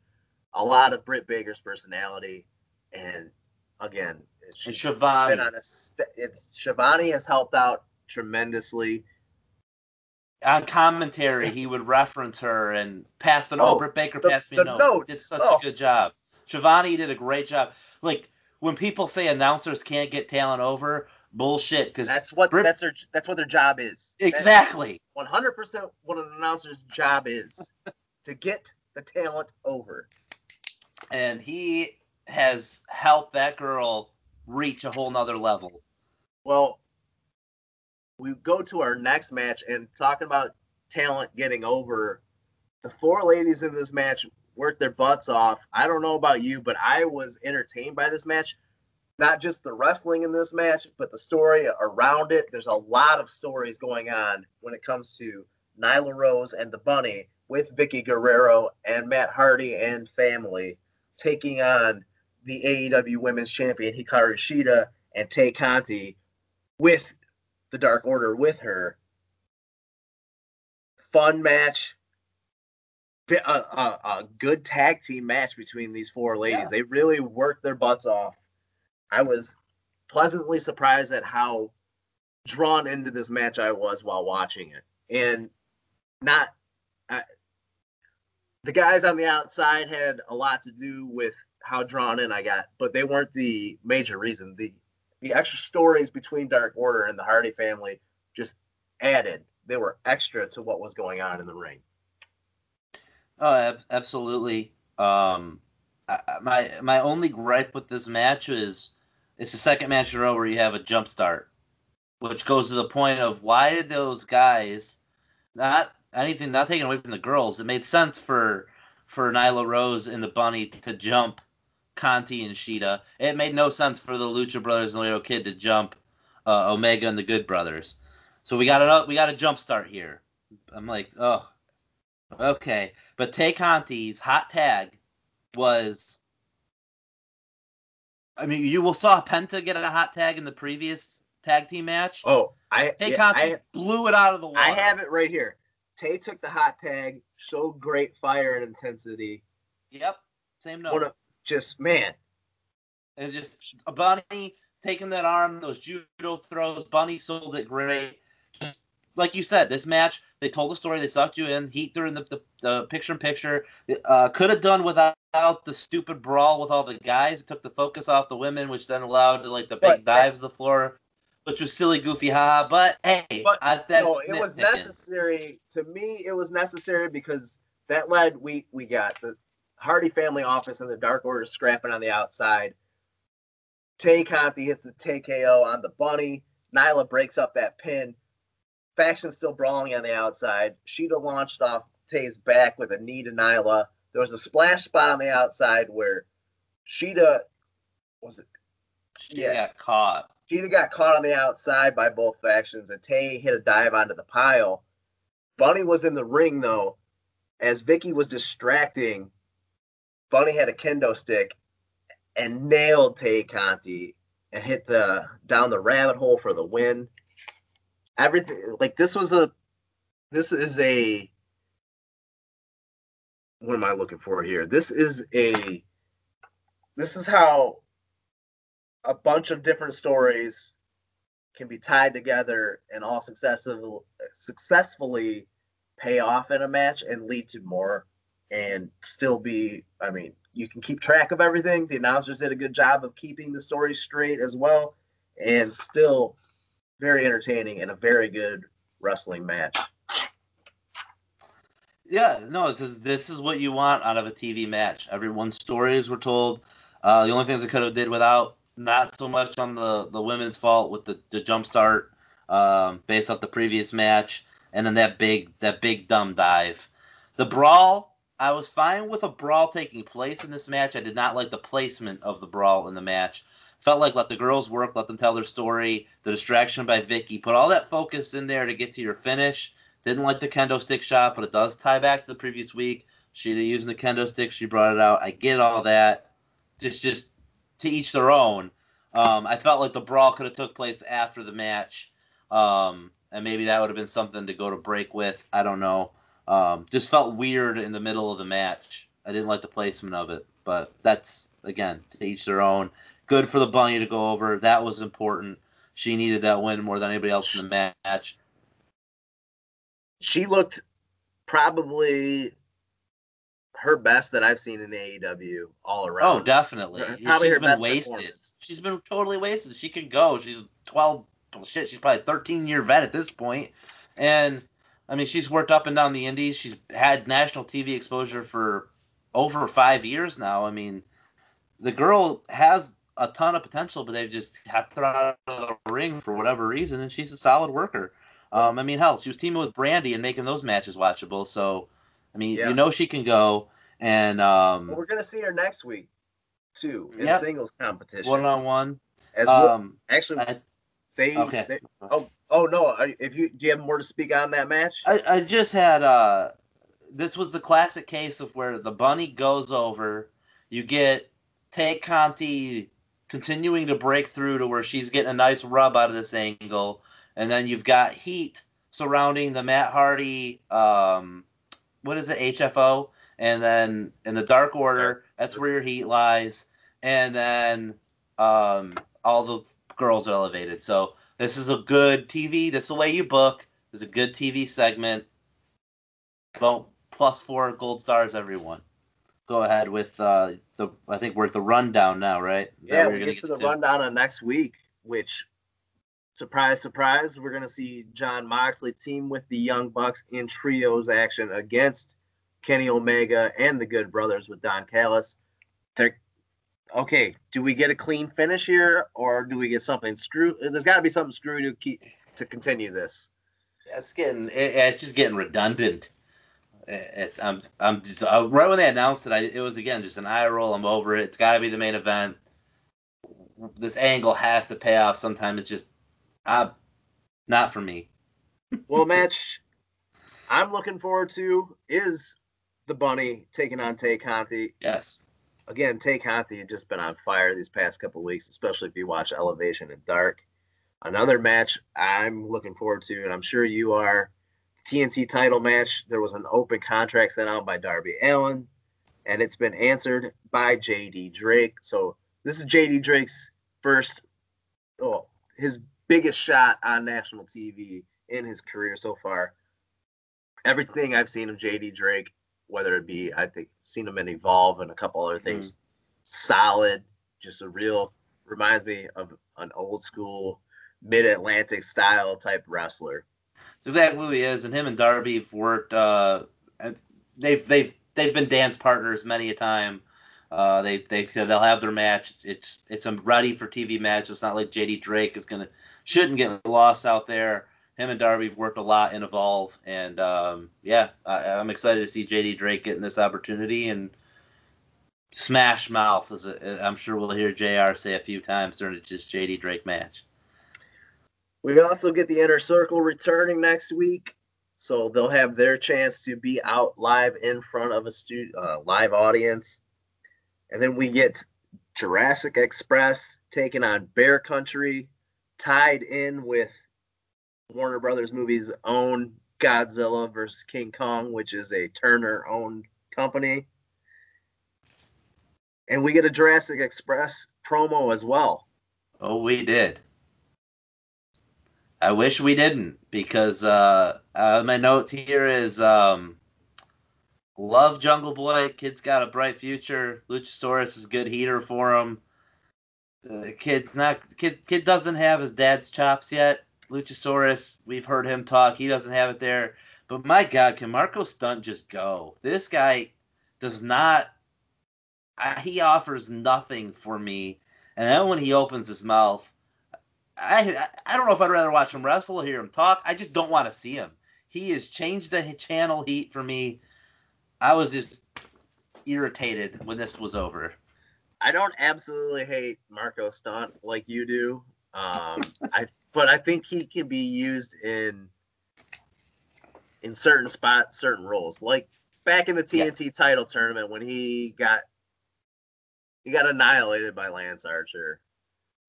[SPEAKER 2] a lot of Britt Baker's personality, and again,
[SPEAKER 1] And
[SPEAKER 2] she's
[SPEAKER 1] Schiavone.
[SPEAKER 2] been on a st- it's Schiavone has helped out tremendously.
[SPEAKER 1] on commentary, he would reference her and pass the note.
[SPEAKER 2] Oh,
[SPEAKER 1] Britt Baker
[SPEAKER 2] the-
[SPEAKER 1] passed me
[SPEAKER 2] the
[SPEAKER 1] a note.
[SPEAKER 2] notes.
[SPEAKER 1] Did such
[SPEAKER 2] Oh.
[SPEAKER 1] a good job. Schiavone did a great job. Like when people say announcers can't get talent over, bullshit. Because
[SPEAKER 2] That's what
[SPEAKER 1] Britt-
[SPEAKER 2] that's their that's what their job is.
[SPEAKER 1] exactly.
[SPEAKER 2] One hundred percent what an announcer's job is *laughs* to get the talent over.
[SPEAKER 1] And he has helped that girl reach a whole nother level.
[SPEAKER 2] Well, we go to our next match and talking about talent getting over. The four ladies in this match worked their butts off. I don't know about you, but I was entertained by this match. Not just the wrestling in this match, but the story around it. There's a lot of stories going on when it comes to Nyla Rose and the Bunny with Vickie Guerrero and Matt Hardy and family taking on the AEW Women's Champion Hikaru Shida and Tay Conti with the Dark Order with her. Fun match. A, a, a good tag team match between these four ladies.
[SPEAKER 1] Yeah.
[SPEAKER 2] They really worked their butts off. I was pleasantly surprised at how drawn into this match I was while watching it, and not. I, the guys on the outside had a lot to do with how drawn in I got, but they weren't the major reason. The the extra stories between Dark Order and the Hardy family just added. They were extra to what was going on in the ring.
[SPEAKER 1] Oh, ab- absolutely. Um, I, my my only gripe with this match is it's the second match in a row where you have a jump start, which goes to the point of why did those guys not anything not taken away from the girls? It made sense for for Nyla Rose and the Bunny to jump Conti and Shida. It made no sense for the Lucha Brothers and Laredo Kid to jump uh, Omega and the Good Brothers. So we got a we got a jump start here. I'm like, oh, okay. But Tay Conti's hot tag was. I mean, you will saw Penta get a hot tag in the previous tag team match.
[SPEAKER 2] Oh, I
[SPEAKER 1] Tay
[SPEAKER 2] yeah, I,
[SPEAKER 1] blew it out of the water.
[SPEAKER 2] I have it right here. Tay took the hot tag, showed great fire and intensity.
[SPEAKER 1] Yep, same note.
[SPEAKER 2] One of just man,
[SPEAKER 1] It's just a Bunny taking that arm, those judo throws. Bunny sold it great. Just like you said, this match they told the story. They sucked you in. Heat during the the, the picture in picture. Uh, could have done without the stupid brawl with all the guys. It took the focus off the women, which then allowed like the big
[SPEAKER 2] But-
[SPEAKER 1] dives to the floor, which was silly, goofy, haha. But hey,
[SPEAKER 2] But,
[SPEAKER 1] I,
[SPEAKER 2] no, it was necessary to me. It was necessary because that led we we got the Hardy family office and the Dark Order scrapping on the outside. Tay Conti hits the TKO on the bunny. Nyla breaks up that pin. Faction still brawling on the outside. Shida launched off Tay's back with a knee to Nyla. There was a splash spot on the outside where Shida was it
[SPEAKER 1] She
[SPEAKER 2] yeah.
[SPEAKER 1] got caught.
[SPEAKER 2] Shida got caught on the outside by both factions, and Tay hit a dive onto the pile. Bunny was in the ring though, as Vickie was distracting. Bunny had a kendo stick and nailed Tay Conti and hit the down the rabbit hole for the win. Everything like this was a this is a what am I looking for here? This is a this is how a bunch of different stories can be tied together and all successful, successfully pay off in a match and lead to more and still be I mean, you can keep track of everything. The announcers did a good job of keeping the story straight as well and still very entertaining and a very good wrestling match.
[SPEAKER 1] Yeah, no, this is this is what you want out of a TV match. Everyone's stories were told. Uh, the only things they could have did without, not so much on the the women's fault with the, the jump start, um, based off the previous match, and then that big that big dumb dive. The brawl, I was fine with a brawl taking place in this match. I did not like the placement of the brawl in the match. Felt like let the girls work, let them tell their story. The distraction by Vickie, put all that focus in there to get to your finish. Didn't like the kendo stick shot, but it does tie back to the previous week. She using the kendo stick, she brought it out. I get all that. Just just to each their own. Um, I felt like the brawl could have took place after the match, um, and maybe that would have been something to go to break with. I don't know. Um, just felt weird in the middle of the match. I didn't like the placement of it, but that's again to each their own. Good for the bunny to go over. That was important. She needed that win more than anybody else in the match.
[SPEAKER 2] She looked probably her best that I've seen in AEW all around.
[SPEAKER 1] Oh, definitely.
[SPEAKER 2] Probably
[SPEAKER 1] She's
[SPEAKER 2] her
[SPEAKER 1] been wasted. She's been totally wasted. She could go. She's 12. Well, shit, she's probably a 13 year vet at this point. And I mean, she's worked up and down the Indies. She's had national TV exposure for over five years now. I mean, the girl has a ton of potential, but they've just had to throw her out of the ring for whatever reason, and she's a solid worker. Um, I mean, hell, she was teaming with Brandi and making those matches watchable. So, I mean,
[SPEAKER 2] Yeah.
[SPEAKER 1] you know she can go. And um,
[SPEAKER 2] Well, we're gonna see her next week too in
[SPEAKER 1] Yep.
[SPEAKER 2] singles competition.
[SPEAKER 1] one on one.
[SPEAKER 2] As well,
[SPEAKER 1] Um,
[SPEAKER 2] actually,
[SPEAKER 1] I,
[SPEAKER 2] they,
[SPEAKER 1] okay.
[SPEAKER 2] they- oh oh no, if you do you have more to speak on that match?
[SPEAKER 1] I, I just had uh this was the classic case of where the bunny goes over, you get Tay Conti continuing to break through to where she's getting a nice rub out of this angle, and then you've got heat surrounding the Matt Hardy um what is it, HFO, and then in the Dark Order, that's where your heat lies, and then um all the girls are elevated. So this is a good TV. This is the way you book. This is a good TV segment. Well, plus four gold stars, everyone. Go ahead with uh, the. I think we're at the rundown now, right?
[SPEAKER 2] Is yeah, we get to the to? rundown of next week, which surprise, surprise, we're gonna see Jon Moxley team with the Young Bucks in trios action against Kenny Omega and the Good Brothers with Don Callis. They're okay. Do we get a clean finish here, or do we get something screwed? There's got to be something screwed to keep to continue this.
[SPEAKER 1] It's getting, it's just getting redundant. It's, I'm, I'm just, uh, right when they announced it, I, it was again just an eye roll. I'm over it. It's got to be the main event. This angle has to pay off sometime. It's just, uh, not for me.
[SPEAKER 2] well, *laughs* match I'm looking forward to is the Bunny taking on Tay Conti.
[SPEAKER 1] Yes.
[SPEAKER 2] Again, Tay Conti has just been on fire these past couple weeks, especially if you watch Elevation and Dark. Another match I'm looking forward to, and I'm sure you are. TNT title match. There was an open contract sent out by Darby Allin, and it's been answered by JD Drake. So this is JD Drake's first, oh, his biggest shot on national TV in his career so far. Everything I've seen of JD Drake whether it be I think seen him in Evolve and a couple other things. Mm. Solid, just a real reminds me of an old school mid Atlantic style type wrestler.
[SPEAKER 1] exactly who he is, and him and Darby have worked. Uh, they've they've they've been dance partners many a time. Uh, they they they'll have their match. It's it's, it's a ready for TV match. It's not like JD Drake is gonna shouldn't get lost out there him and Darby have worked a lot in Evolve, and um, yeah, I, am excited to see JD Drake getting this opportunity and smash mouth. As a, I'm sure we'll hear Jr. say a few times during this JD Drake match.
[SPEAKER 2] We also get the Inner Circle returning next week, so they'll have their chance to be out live in front of a stu- uh, live audience, and then we get Jurassic Express taking on Bear Country, tied in with Warner Brothers movies own Godzilla versus King Kong, which is a Turner owned company. And we get a Jurassic Express promo as well.
[SPEAKER 1] Oh, we did. I wish we didn't because uh, uh, my note here is um, love Jungle Boy. Kid's got a bright future. Luchasaurus is a good heater for him. The kid's not kid. Kid doesn't have his dad's chops yet. Luchasaurus, we've heard him talk. He doesn't have it there. But my God, can Marko Stunt just go? This guy does not. Uh, he offers nothing for me. And then when he opens his mouth, I I don't know if I'd rather watch him wrestle or hear him talk. I just don't want to see him. He has changed the channel heat for me. I was just irritated when this was over.
[SPEAKER 2] I don't absolutely hate Marko Stunt like you do. Um, I but I think he can be used in in certain spots, certain roles. Like back in the TNT yeah. title tournament when he got he got annihilated by Lance Archer.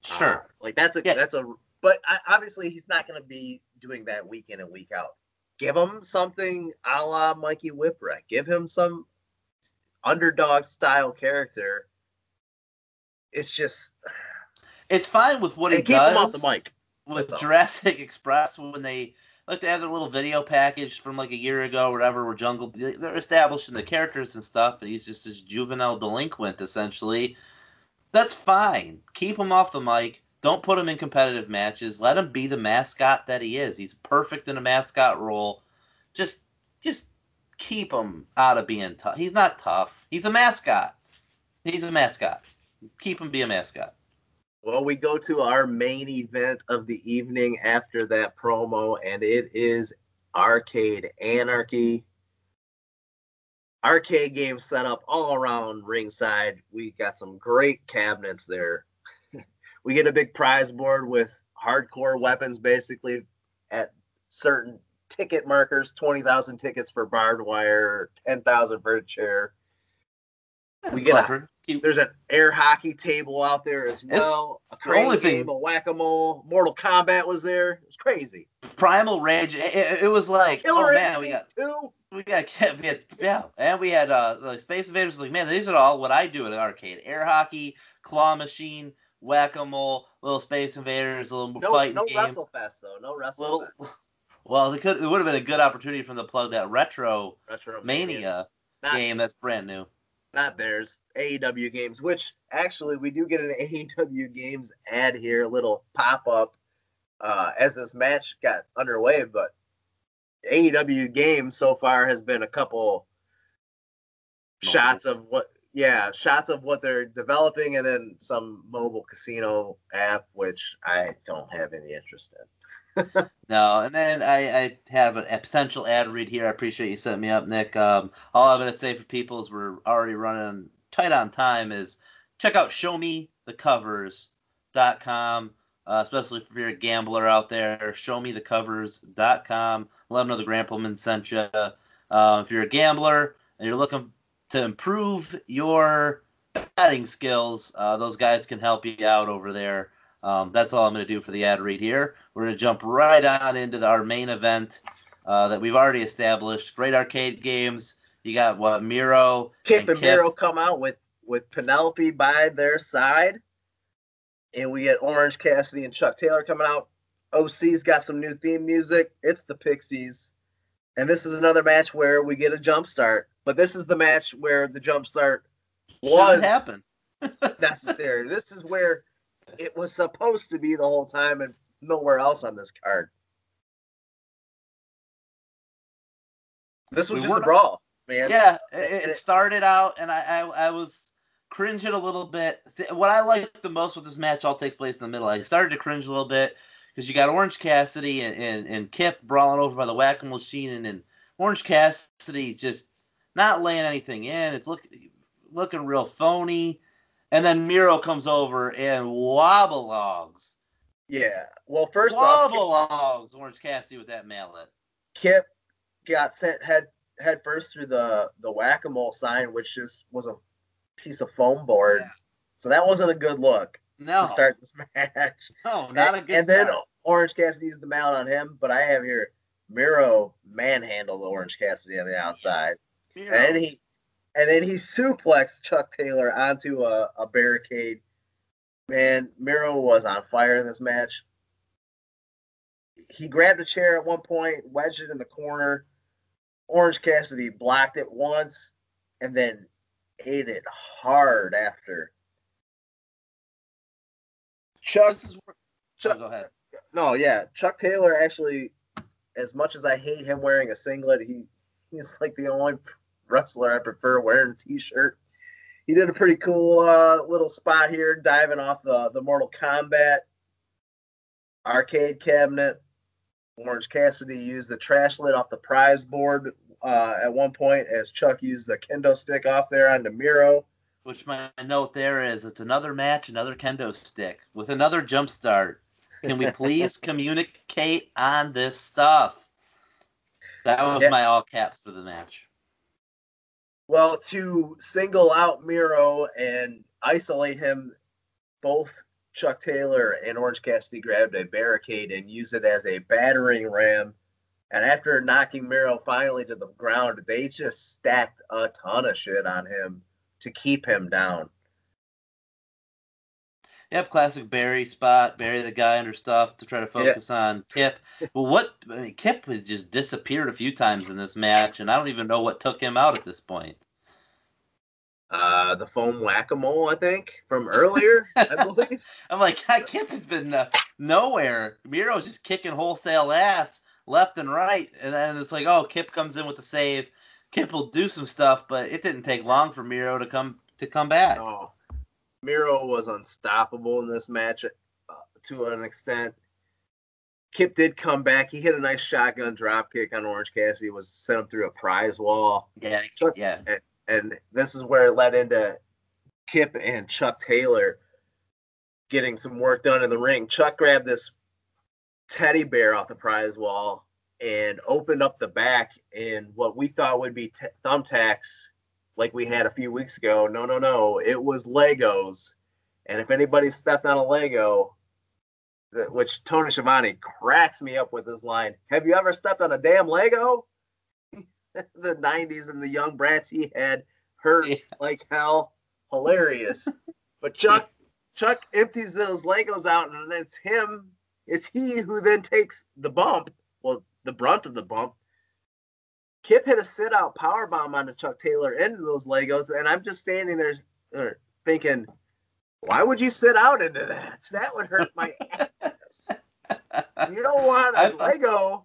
[SPEAKER 1] Sure. Uh,
[SPEAKER 2] like that's a yeah. that's a but I, obviously he's not going to be doing that week in and week out. Give him something a la Mikey Whipwreck. Give him some underdog style character. It's just
[SPEAKER 1] it's fine with what he keep does. Keep him off the mic. With Jurassic Express, when they like they have their little video package from like a year ago or whatever, where Jungle they're establishing the characters and stuff, and he's just this juvenile delinquent essentially. That's fine. Keep him off the mic. Don't put him in competitive matches. Let him be the mascot that he is. He's perfect in a mascot role. Just just keep him out of being tough. He's not tough. He's a mascot. He's a mascot. Keep him be a mascot.
[SPEAKER 2] Well, we go to our main event of the evening after that promo, and it is Arcade Anarchy. Arcade game set up all around ringside. We got some great cabinets there. *laughs* we get a big prize board with hardcore weapons basically at certain ticket markers 20,000 tickets for barbed wire, 10,000 for a chair. That's we get clever. A, there's an air hockey table out there as well. It's a crazy game, thing. a whack a mole. Mortal Kombat was there. It was crazy.
[SPEAKER 1] Primal Rage. It, it, was like, Killer oh man, we got two. We got *laughs* we had yeah, and we had uh like Space Invaders. Like man, these are all what I do at an arcade: air hockey, claw machine, whack-a-mole, little Space Invaders, a little
[SPEAKER 2] No,
[SPEAKER 1] fighting
[SPEAKER 2] no
[SPEAKER 1] game.
[SPEAKER 2] WrestleFest though. No WrestleFest.
[SPEAKER 1] Well, *laughs* well, it could it would have been a good opportunity for them to plug that retro
[SPEAKER 2] Retro
[SPEAKER 1] mania
[SPEAKER 2] Not,
[SPEAKER 1] game that's brand new.
[SPEAKER 2] Not theirs. AEW games, which actually we do get an *laughs* AEW games ad here, a little pop up uh, as this match got underway. But AEW games so far has been a couple shots of what, yeah, shots of what they're developing, and then some mobile casino app, which I don't have any interest in. *laughs*
[SPEAKER 1] No, and then I, I have a, potential ad read here. I appreciate you setting me up, Nick. Um, all I'm gonna say for people is we're already running tight on time. Is check out showmethecovers.com, uh, especially if you're a gambler out there. Showmethecovers.com. Let them know the Grapple Man sent you. Uh, if you're a gambler and you're looking to improve your betting skills, uh, those guys can help you out over there. Um, that's all I'm going to do for the ad read here. We're going to jump right on into the, our main event uh, that we've already established. Great arcade games. You got what Miro
[SPEAKER 2] Kip
[SPEAKER 1] and
[SPEAKER 2] and Miro come out with with Penelope by their side, and we get Orange Cassidy and Chuck Taylor coming out. OC's got some new theme music. It's the Pixies, and this is another match where we get a jump start. But this is the match where the jump start was
[SPEAKER 1] happen. *laughs*
[SPEAKER 2] necessary. this is where it was supposed to be the whole time, and nowhere else on this card. This was
[SPEAKER 1] We
[SPEAKER 2] just a brawl, man.
[SPEAKER 1] Yeah, it,
[SPEAKER 2] it-
[SPEAKER 1] started out, and I, I, I was cringing a little bit. See, what I like the most with this match all takes place in the middle. I started to cringe a little bit because you got Orange Cassidy and, and, and Kip brawling over by the whack-a-mole machine, and, and Orange Cassidy just not laying anything in. It's look, looking real phony. And then Miro comes over and wobble logs.
[SPEAKER 2] Yeah. Well, first off,
[SPEAKER 1] Wobble logs Orange Cassidy with that mallet.
[SPEAKER 2] Kip got sent head head first through the the whack a mole sign, which just was a piece of foam board.
[SPEAKER 1] Yeah.
[SPEAKER 2] So that wasn't a good look
[SPEAKER 1] No,
[SPEAKER 2] to start this *laughs* match.
[SPEAKER 1] no, not a
[SPEAKER 2] and,
[SPEAKER 1] good
[SPEAKER 2] and then. Orange Cassidy used the mallet on him, but I have here Miro manhandled Orange Cassidy on the outside,
[SPEAKER 1] Miro.
[SPEAKER 2] and then he and then he suplexed Chuck Taylor onto a, a barricade. Man, Miro was on fire in this match. He grabbed a chair at one point, wedged it in the corner. Orange Cassidy blocked it once and then ate it hard after. Chuck,
[SPEAKER 1] This is where,
[SPEAKER 2] Chuck
[SPEAKER 1] oh, go ahead.
[SPEAKER 2] no, yeah, Chuck Taylor actually, as much as I hate him wearing a singlet, he he's like the only wrestler I prefer wearing a t-shirt. He did a pretty cool uh, little spot here, diving off the the Mortal Kombat arcade cabinet. Orange Cassidy used the trash lid off the prize board uh, at one point as Chuck used the kendo stick off there on Miro.
[SPEAKER 1] Which my note there is it's another match, another kendo stick with another jump start. Can we please *laughs* communicate on this stuff? That was
[SPEAKER 2] Yeah.
[SPEAKER 1] my all caps for the match.
[SPEAKER 2] Well, to single out Miro and isolate him, both Chuck Taylor and Orange Cassidy grabbed a barricade and used it as a battering ram. And after knocking Miro finally to the ground, they just stacked a ton of shit on him to keep him down.
[SPEAKER 1] Yep, classic Barry spot, bury the guy under stuff to try to focus on Kip. *laughs* Well, what I mean, Kip has just disappeared a few times in this match, and I don't even know what took him out at this point.
[SPEAKER 2] Uh, the foam whack-a-mole, I think, from earlier, I *laughs* believe.
[SPEAKER 1] I'm like, God, Kip has been uh, nowhere. Miro's just kicking wholesale ass left and right, and then it's like, oh, Kip comes in with the save. Kip will do some stuff, but it didn't take long for Miro to come to come back.
[SPEAKER 2] Oh, Miro was unstoppable in this match uh, to an extent. Kip did come back. He hit a nice shotgun drop kick on Orange Cassidy. Was sent him through a prize wall,
[SPEAKER 1] Yeah,
[SPEAKER 2] Chuck-
[SPEAKER 1] yeah.
[SPEAKER 2] and this is where it led into Kip and Chuck Taylor getting some work done in the ring. Chuck grabbed this teddy bear off the prize wall and opened up the back, in what we thought would be t- thumbtacks like we had a few weeks ago. No, no, no. It was Legos. And if anybody stepped on a Lego, which Tony Schiavone cracks me up with this line, have you ever stepped on a damn Lego? *laughs* the 90s and the young brats he had hurt
[SPEAKER 1] Yeah.
[SPEAKER 2] like hell. Hilarious. *laughs* But Chuck Chuck empties those Legos out, and it's him. It's he who then takes the bump, well, the brunt of the bump. Kip hit a sit out power bomb onto Chuck Taylor into those Legos, and I'm just standing there uh, thinking, why would you sit out into that? That would hurt my ass. you don't want a *laughs* Lego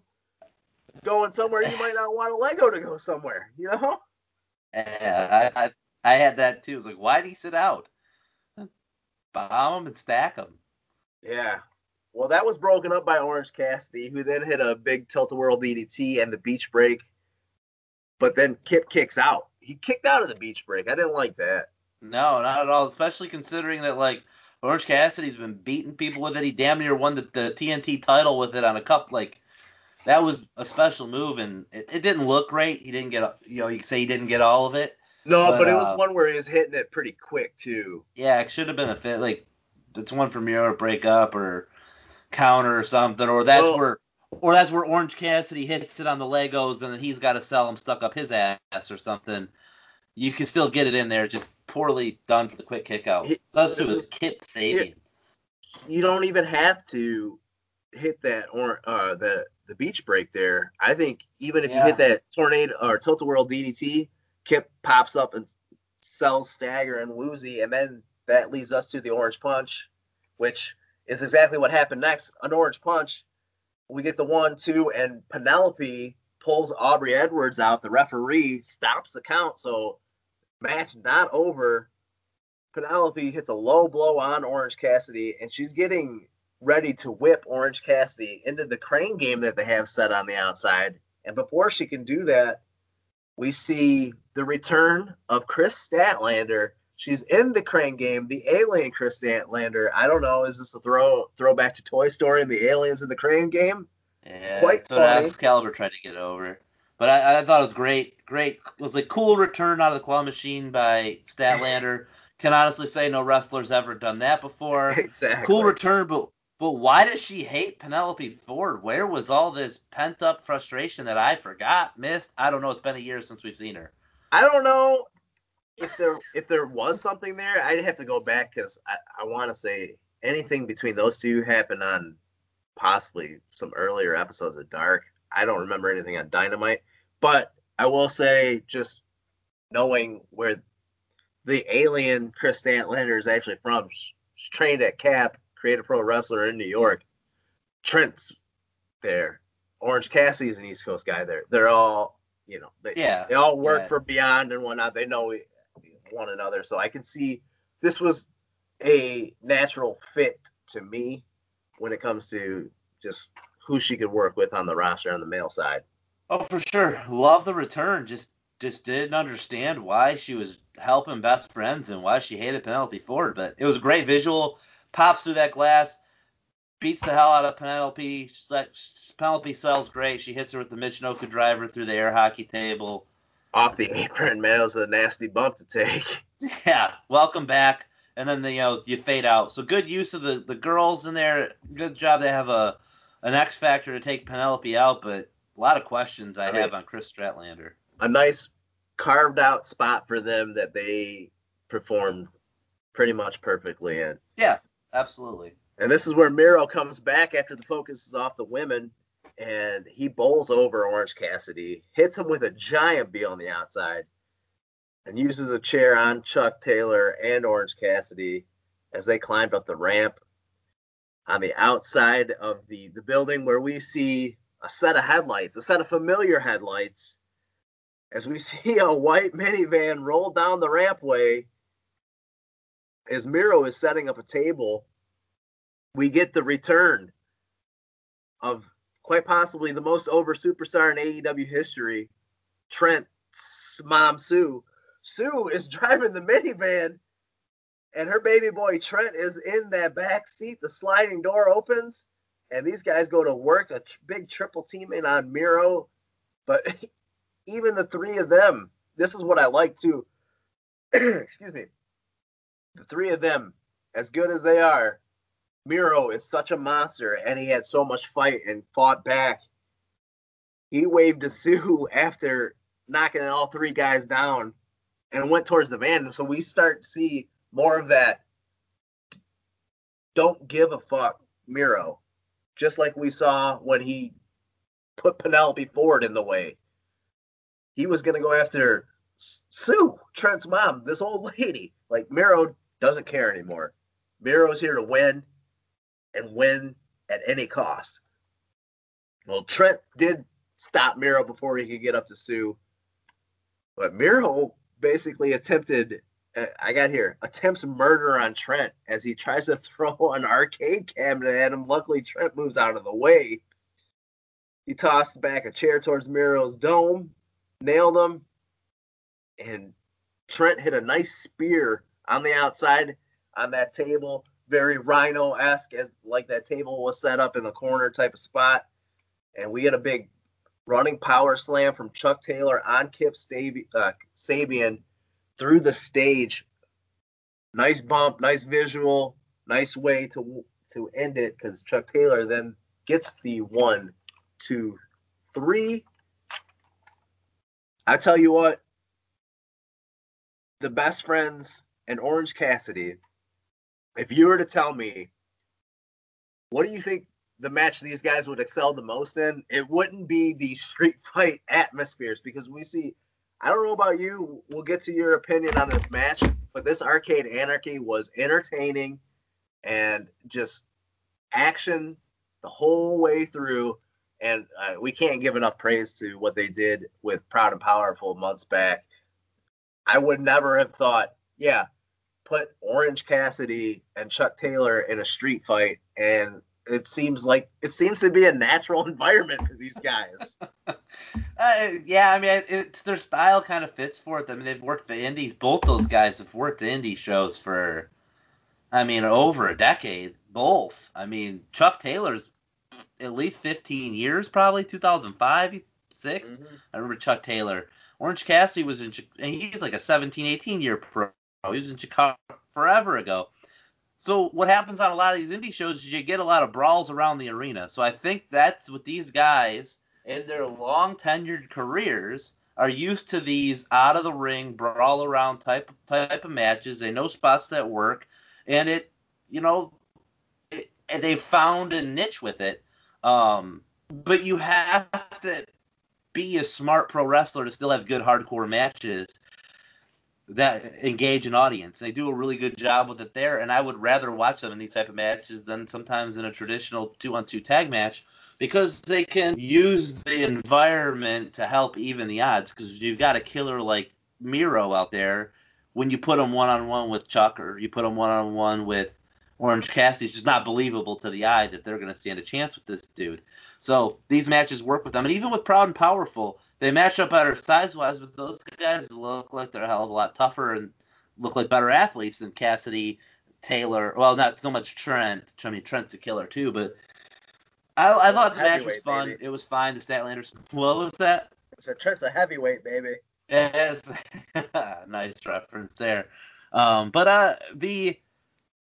[SPEAKER 2] going somewhere you might not want a Lego to go somewhere, you know?
[SPEAKER 1] Yeah, I, I, I had that too. It's like, why'd he sit out? Bomb him and stack him.
[SPEAKER 2] Yeah. Well, that was broken up by Orange Cassidy, who then hit a big tilt-a-whirl DDT and the beach break. But then Kip kicks out. He kicked out of the beach break. I didn't like that.
[SPEAKER 1] No, not at all. Especially considering that like Orange Cassidy's been beating people with it. He damn near won the, the TNT title with it on a cup. Like that was a special move, and it, it didn't look great. He didn't get, you know, you say he didn't get all of it.
[SPEAKER 2] No, but, but it was uh, one where he was hitting it pretty quick too.
[SPEAKER 1] Yeah, it should have been a fit. Like it's one for Miro to break up or counter or something, or that's well, where. Or that's where Orange Cassidy hits it on the Legos, and then he's got to sell them stuck up his ass or something. You can still get it in there, just poorly done for the quick kick out. That's was Kip saving.
[SPEAKER 2] You don't even have to hit that or uh, the the beach break there. I think even if yeah. you hit that tornado or tilt a whirl DDT, Kip pops up and sells Stagger and Woozy, and then that leads us to the Orange Punch, which is exactly what happened next. An Orange Punch. We get the one, two, and Penelope pulls Aubrey Edwards out. The referee stops the count, so match not over. Penelope hits a low blow on Orange Cassidy, and she's getting ready to whip Orange Cassidy into the crane game that they have set on the outside. And before she can do that, we see the return of Kris Statlander. She's in the crane game, the alien Kris Statlander. I don't know, is this a throw throwback to Toy Story and the aliens in the crane game?
[SPEAKER 1] Yeah, Quite so funny. Excalibur tried to get over. But I, I, thought it was great, great. It was a cool return out of the claw machine by Statlander. Can honestly say no wrestler's ever done that before. *laughs*
[SPEAKER 2] Exactly.
[SPEAKER 1] Cool return, but but why does she hate Penelope Ford? Where was all this pent up frustration that I forgot, missed? I don't know. It's been a year since we've seen her.
[SPEAKER 2] I don't know if there if there was something there. I'd have to go back because I, I want to say anything between those two happened on possibly some earlier episodes of Dark. I don't remember anything on Dynamite, but I will say just knowing where the alien Kris Statlander is actually from, she's trained at Cap Creative Pro Wrestler in New York. Trent's there. Orange Cassidy's an East Coast guy there. They're all, you know, they, yeah, they all work yeah. for Beyond and whatnot. They know one another. So I can see this was a natural fit to me when it comes to just who she could work with on the roster on the male side.
[SPEAKER 1] Oh, for sure. Love the return. Just just didn't understand why she was helping best friends and why she hated Penelope Ford. But it was a great visual pops through that glass, beats the hell out of Penelope. Penelope sells great. She hits her with the Michinoku driver through the air hockey table.
[SPEAKER 2] Off the *laughs* apron, man. It was a nasty bump to take. *laughs*
[SPEAKER 1] Yeah. Welcome back. And then the, you know you fade out. So good use of the the girls in there. Good job. They have a an X factor to take Penelope out, but a lot of questions I, I have on Kris Statlander.
[SPEAKER 2] A nice carved out spot for them that they performed pretty much perfectly in.
[SPEAKER 1] Yeah, Absolutely.
[SPEAKER 2] And this is where Miro comes back after the focus is off the women, and he bowls over Orange Cassidy, hits him with a giant B on the outside, and uses a chair on Chuck Taylor and Orange Cassidy as they climbed up the ramp. On the outside of the, the building where we see a set of headlights, a set of familiar headlights, as we *laughs* see a white minivan roll down the rampway as Miro is setting up a table, we get the return of quite possibly the most over superstar in AEW history, Trent's mom Sue. Sue is *laughs* driving the minivan, and her baby boy Trent is in that back seat. The sliding door opens, and these guys go to work a big triple team in on Miro. But *laughs* even the three of them, this is what I like too. *clears throat* Excuse me the three of them, as good as they are, Miro is such a monster and he had so much fight and fought back. He waved to Sue *laughs* after knocking all three guys down and went towards the van. So we start to see more of that don't give a fuck Miro, just like we saw when he put Penelope Ford in the way. He was gonna go after Sue, Trent's mom, this old *laughs* lady. Like Miro doesn't care anymore. Miro's here to win and win at any cost. Well, Trent did stop Miro before he could get up to Sue. But Miro basically attempted, uh, I got here, attempts murder on Trent as he tries to *laughs* throw an arcade cabinet at him. Luckily, Trent moves out of the way. He tossed back a chair towards Miro's dome, nailed him, and Trent hit a nice spear on the outside on that table, very Rhino esque, as like that table was set up in the corner type of spot. And we had a big running power slam from Chuck Taylor on Kip uh, Sabian through the stage. Nice bump, nice visual, nice way to to end it because Chuck Taylor then gets the one, two, three. I tell you what, the best friends and Orange Cassidy, if you were to tell me, what do you think the match these guys would excel the most in? It wouldn't be the *laughs* street fight atmospheres because we see. I don't know about you. We'll get to your opinion on this match, but this Arcade Anarchy was entertaining and just action the whole way through. And uh, we can't give enough praise to what they did with Proud and Powerful months back I would never have thought, yeah, put Orange Cassidy and Chuck Taylor in a street fight, and it seems like it seems to be a natural *laughs* environment for these guys. *laughs*
[SPEAKER 1] uh, yeah, I mean, it's their style kind of fits for it. I mean, they've worked the indies. Both those guys have worked the indie shows for, I mean, over a decade. Both. I mean, Chuck Taylor's at least 15 years, probably 2005, 6. Mm-hmm. I remember Chuck Taylor. Orange Cassidy was in, he's like a 17, 18 year pro. He was in Chicago forever ago. So what happens on a lot of these indie shows is you get a lot of brawls around the arena. So I think that's what these guys in their long tenured careers are used to these out of the ring brawl around type type of matches. They know spots that work, and it you know it, they found a niche with it. Um, but you have to be a smart pro wrestler to still have good hardcore matches that engage an audience. They do a really good job with it there, and I would rather watch them in these type of matches than sometimes in a traditional two-on-two tag match because they can use the environment to help even the odds. Because you've got a killer like Miro out there, when you put him one-on-one with Chuck or you put him one-on-one with Orange Cassidy, it's just not believable to the eye that they're going to stand a chance with this dude. So these matches work with them, and even with Proud and Powerful, they match up better size wise, but those guys look like they're a hell of a lot tougher and look like better athletes than Cassidy, Taylor. Well, not so much Trent. I mean, Trent's a killer too, but I, I thought the match was fun. Baby. It was fine. The Statlanders. What was that?
[SPEAKER 2] So Trent's a heavyweight, baby.
[SPEAKER 1] Yes, *laughs* nice reference there. Um, but uh, the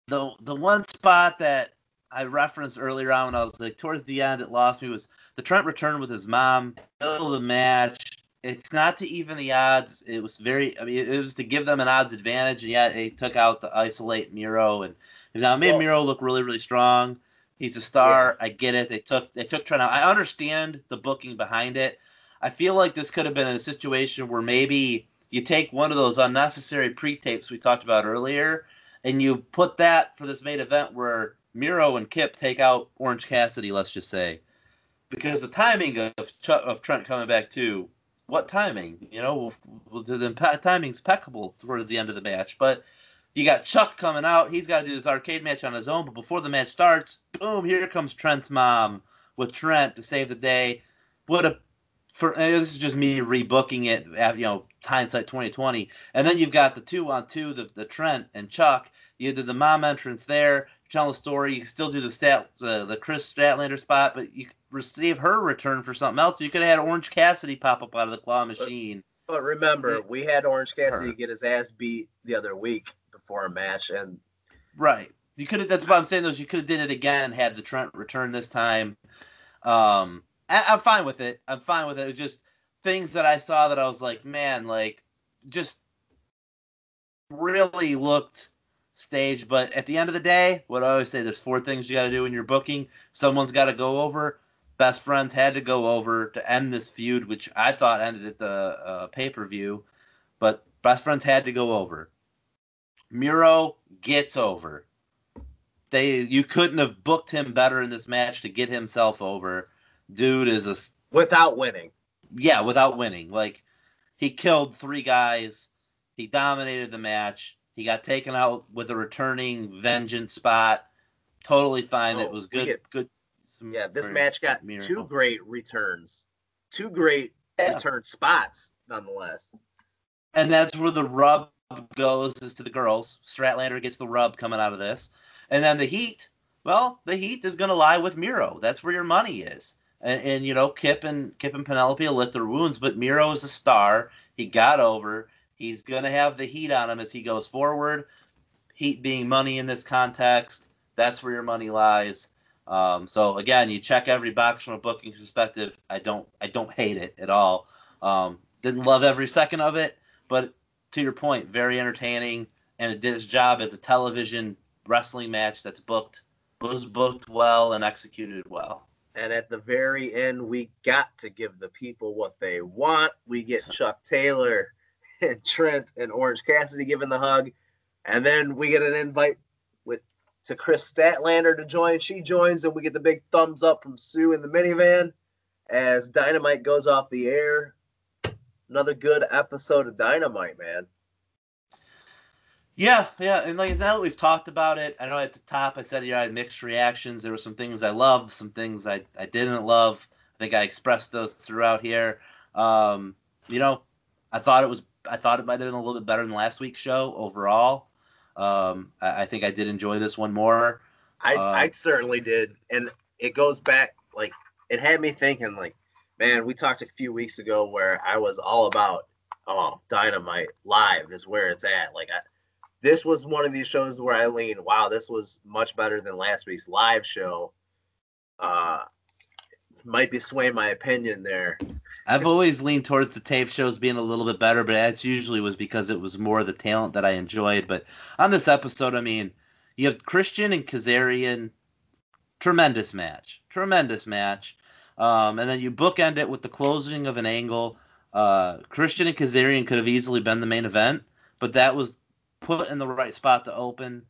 [SPEAKER 1] the the one spot that I referenced earlier on when I was like towards the end, it lost me was the Trent return with his mom, middle of the match. It's not to even the odds. It was very. I mean, it was to give them an odds advantage, and yet they took out the isolate Miro, and now made well, Miro look really, really strong. He's a star. Yeah. I get it. They took they took Trent out. I understand the booking behind it. I feel like this could have been a situation where maybe you take one of those unnecessary pre-tapes we talked about earlier, and you put that for this main event where Miro and Kip take out Orange Cassidy, let's just say, because the timing of of Trent coming back too. What timing? You know, the timing's impeccable towards the end of the match. But you got Chuck coming out. He's got to do this arcade match on his own. But before the match starts, boom! Here comes Trent's mom with Trent to save the day. What a for this is just me rebooking it, you know, hindsight 2020. And then you've got the two on two, the, the Trent and Chuck. You did the mom entrance there tell a story. You can still do the stat the, the Kris Statlander spot, but you receive her return for something else. You could have had Orange Cassidy pop up out of the claw machine.
[SPEAKER 2] But, but remember, we had Orange Cassidy her. get his ass beat the other week before a match, and
[SPEAKER 1] right. You could have. That's what I'm saying. Those you could have did it again. Had the Trent return this time. Um, I, I'm fine with it. I'm fine with it. It was just things that I saw that I was like, man, like just really looked stage. But at the end of the day, what I always say, there's four things you got to do when you're booking. Someone's got to go over. Best friends had to go over to end this feud, which I thought ended at the uh, pay per view, but best friends had to go over. Miro gets over. They you couldn't have booked him better in this match to get himself over. Dude is a
[SPEAKER 2] without winning.
[SPEAKER 1] Yeah, without winning. Like he killed three guys. He dominated the match. He got taken out with a returning vengeance spot. Totally fine. Oh, it was good. Get, good.
[SPEAKER 2] Yeah, this match got miracle. two great returns. Two great yeah. return spots, nonetheless.
[SPEAKER 1] And that's where the rub goes is to the girls. Statlander gets the rub coming out of this. And then the heat, well, the heat is going to lie with Miro. That's where your money is. And, and, you know, Kip and Kip and Penelope will lick their wounds, but Miro is a star. He got over. He's going to have the heat on him as he goes forward. Heat being money in this context, that's where your money lies. Um, so again, you check every box from a booking perspective. I don't I don't hate it at all. Um, didn't love every second of it, but to your point, very entertaining, and it did its job as a television wrestling match that's booked was booked well and executed well.
[SPEAKER 2] And at the very end, we got to give the people what they want. We get *laughs* Chuck Taylor and *laughs* Trent and Orange Cassidy giving the hug, and then we get an invite with to Kris Statlander to join. She joins, and we get the big thumbs up from Sue in the minivan as Dynamite goes off the air. Another good episode of Dynamite, man.
[SPEAKER 1] Yeah, yeah, and like now that we've talked about it, I know at the top I said yeah I had mixed reactions. There were some things I loved, some things I, I didn't love. I think I expressed those throughout here. Um, you know, I thought it was I thought it might have been a little bit better than last week's show overall. Um, I, I think I did enjoy this one more.
[SPEAKER 2] I, uh, I certainly did, and it goes back like it had me thinking like, man, we talked a few weeks ago where I was all about oh Dynamite live is where it's at. Like I, this was one of these shows where I leaned, wow, this was much better than last week's live show. Uh, might be swaying my opinion there.
[SPEAKER 1] I've always leaned towards the tape shows being a little bit better, but that usually was because it was more the talent that I enjoyed. But on this episode, I mean, you have Christian and Kazarian, tremendous match, tremendous match. Um, and then you bookend it with the closing of an angle. Uh, Christian and Kazarian could have easily been the main event, but that was put in the right spot to open.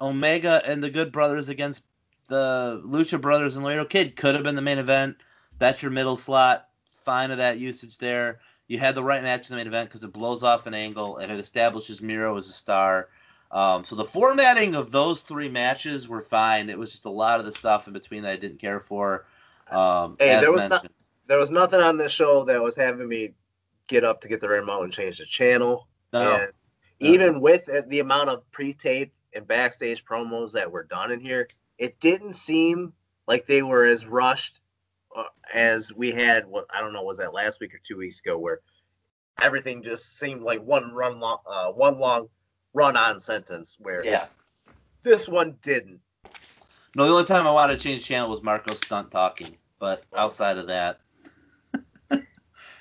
[SPEAKER 1] Omega and the Good Brothers against the Lucha Brothers and Laredo Kid could have been the main event. That's your middle slot. Fine of that usage there. You had the right match in the main event because it blows off an angle and it establishes Miro as a star. Um, so the formatting of those three matches were fine. It was just a lot of the stuff in between that I didn't care for. Um,
[SPEAKER 2] hey, there was, not, there was nothing on this show that was having me get up to get the remote and change the channel. No. And even with the amount of pre-tape and backstage promos that were done in here, it didn't seem like they were as rushed uh, as we had. What I don't know was that last week or two weeks ago, where everything just seemed like one run long, uh, one long run-on sentence. Where
[SPEAKER 1] yeah,
[SPEAKER 2] this one didn't.
[SPEAKER 1] No, the only time I wanted to change channel was Marko Stunt talking, but outside of that, *laughs* it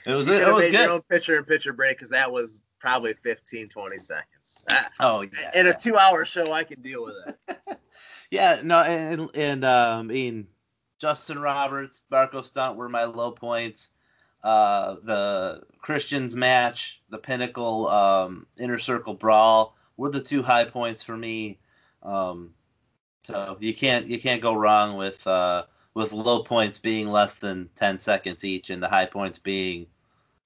[SPEAKER 1] was it, it was good. Your own
[SPEAKER 2] picture and picture break because that was probably 15, 20 seconds.
[SPEAKER 1] oh yeah.
[SPEAKER 2] In a two-hour show, I can deal with
[SPEAKER 1] it. *laughs* yeah, no, and and um, I mean, Justin Roberts, Marko Stunt were my low points. Uh, the Christians match, the Pinnacle um, Inner Circle Brawl were the two high points for me. Um, so you can't you can't go wrong with uh, with low points being less than 10 seconds each, and the high points being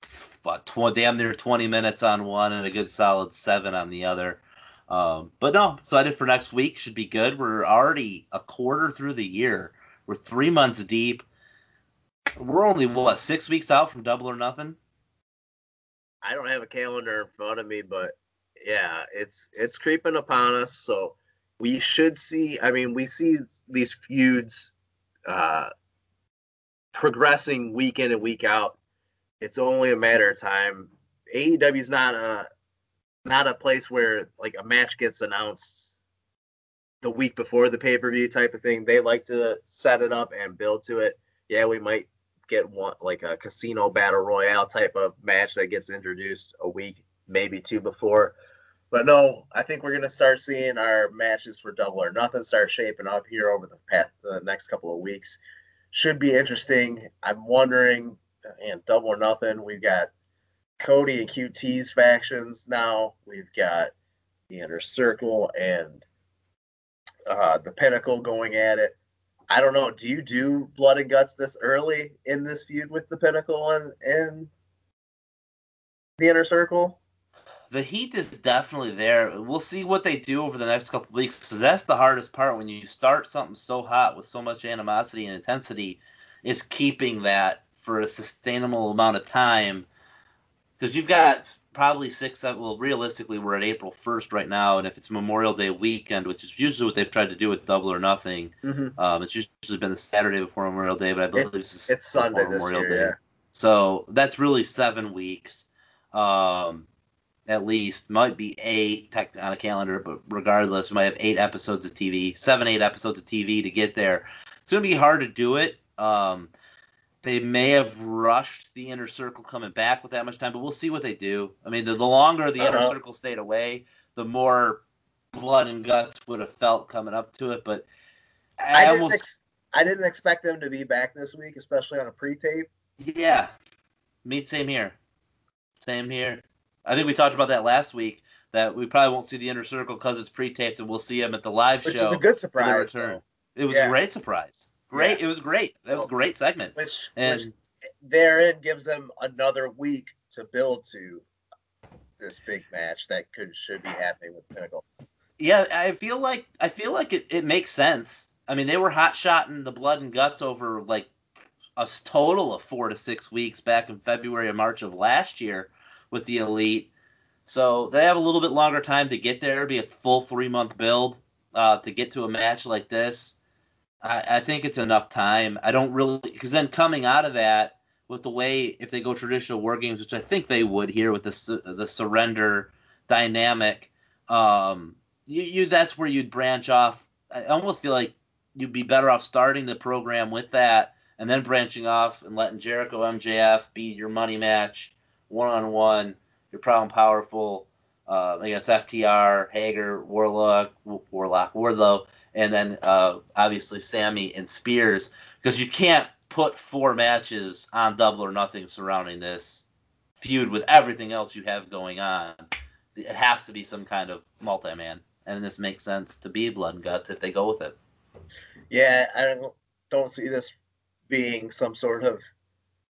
[SPEAKER 1] tw- damn near 20 minutes on one and a good solid seven on the other. Um, but no, excited for next week. Should be good. We're already a quarter through the year. We're three months deep. We're only what six weeks out from Double or Nothing.
[SPEAKER 2] I don't have a calendar in front of me, but yeah, it's it's creeping upon us. So we should see. I mean, we see these feuds uh, progressing week in and week out it's only a matter of time. AEW is not a not a place where like a match gets announced the week before the pay per view type of thing. They like to set it up and build to it. Yeah, we might get one like a casino battle royale type of match that gets introduced a week, maybe two before. But no, I think we're gonna start seeing our matches for Double or Nothing start shaping up here over the past the next couple of weeks. Should be interesting. I'm wondering, and Double or Nothing, we've got Cody and QT's factions now. We've got the Inner Circle and uh, the Pinnacle going at it. I don't know. Do you do Blood and Guts this early in this feud with the Pinnacle and, and the Inner Circle?
[SPEAKER 1] the heat is definitely there. We'll see what they do over the next couple weeks because that's the hardest part when you start something so hot with so much animosity and intensity is keeping that for a sustainable amount of time because you've got probably six well realistically we're at april 1st right now and if it's memorial day weekend which is usually what they've tried to do with double or nothing
[SPEAKER 2] mm-hmm.
[SPEAKER 1] um, it's usually been the saturday before memorial day but i believe
[SPEAKER 2] it,
[SPEAKER 1] it's,
[SPEAKER 2] it's sunday this
[SPEAKER 1] memorial
[SPEAKER 2] year,
[SPEAKER 1] day
[SPEAKER 2] yeah.
[SPEAKER 1] so that's really seven weeks um, at least might be eight tech on a calendar, but regardless, we might have eight episodes of TV, seven, eight episodes of TV to get there. It's gonna be hard to do it. Um, they may have rushed the inner circle coming back with that much time, but we'll see what they do. I mean, the, the longer the
[SPEAKER 2] Uh-huh.
[SPEAKER 1] inner circle stayed away, the more blood and guts would have felt coming up to it. But I,
[SPEAKER 2] I didn't,
[SPEAKER 1] almost,
[SPEAKER 2] ex- I didn't expect them to be back this week, especially on a pre-tape.
[SPEAKER 1] yeah, me same here, same here. I think we talked about that last week that we probably won't see the inner circle because it's pre-taped, and we'll see them at the live
[SPEAKER 2] Which
[SPEAKER 1] show.
[SPEAKER 2] is a good surprise. though.
[SPEAKER 1] return. It was
[SPEAKER 2] Yeah.
[SPEAKER 1] a great surprise. Great.
[SPEAKER 2] Yeah.
[SPEAKER 1] It was great. That was a great segment.
[SPEAKER 2] Which,
[SPEAKER 1] And-
[SPEAKER 2] which therein gives them another week to build to this big match that could should be happening with Pinnacle.
[SPEAKER 1] Yeah, I feel like I feel like it, it makes sense. I mean, they were hot shotting the blood and guts over like a total of four to six weeks back in February and March of last year with the elite. So they have a little bit longer time to get there, be a full three month build uh, to get to a match like this. I, I think it's enough time. I don't really because then coming out of that with the way if they go traditional war games, which I think they would here with the the surrender dynamic, um, you, you that's where you'd branch off. I almost feel like you'd be better off starting the program with that and then branching off and letting Jericho MJF be your money match one on one. your problem powerful. Uh, I guess FTR, Hager, Warlock, Warlock, Wardlow, and then uh, obviously Sammy and Spears because you can't put four matches on Double or Nothing surrounding this feud with everything else you have going on. It has to be some kind of multi-man, and this makes sense to be Blood and Guts if they go with it.
[SPEAKER 2] Yeah, I don't don't see this being some sort of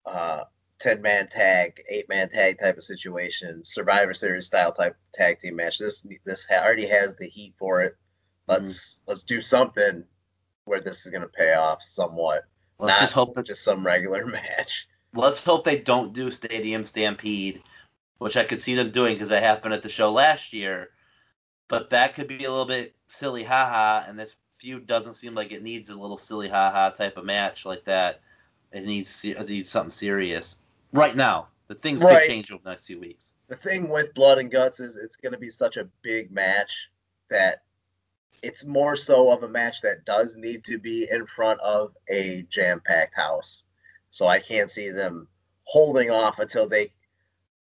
[SPEAKER 2] uh, ten man tag, eight man tag type of situation, Survivor Series style type tag team match. This this already has the heat for it. Let's mm-hmm. let's do something where this is gonna pay off somewhat.
[SPEAKER 1] Let's
[SPEAKER 2] not
[SPEAKER 1] just hope that
[SPEAKER 2] just some regular *laughs* match.
[SPEAKER 1] let's hope they don't do Stadium Stampede, which I could see them doing because that happened at the show last year. But that could be a little bit silly haha, and this feud doesn't seem like it needs a little silly haha type of match like that. It needs it needs something serious right now. The things
[SPEAKER 2] Right.
[SPEAKER 1] could change over the next few weeks.
[SPEAKER 2] the thing with blood and guts is it's going to be such a big match that it's more so of a match that does need to be in front of a jam-packed house so i can't see them holding off until they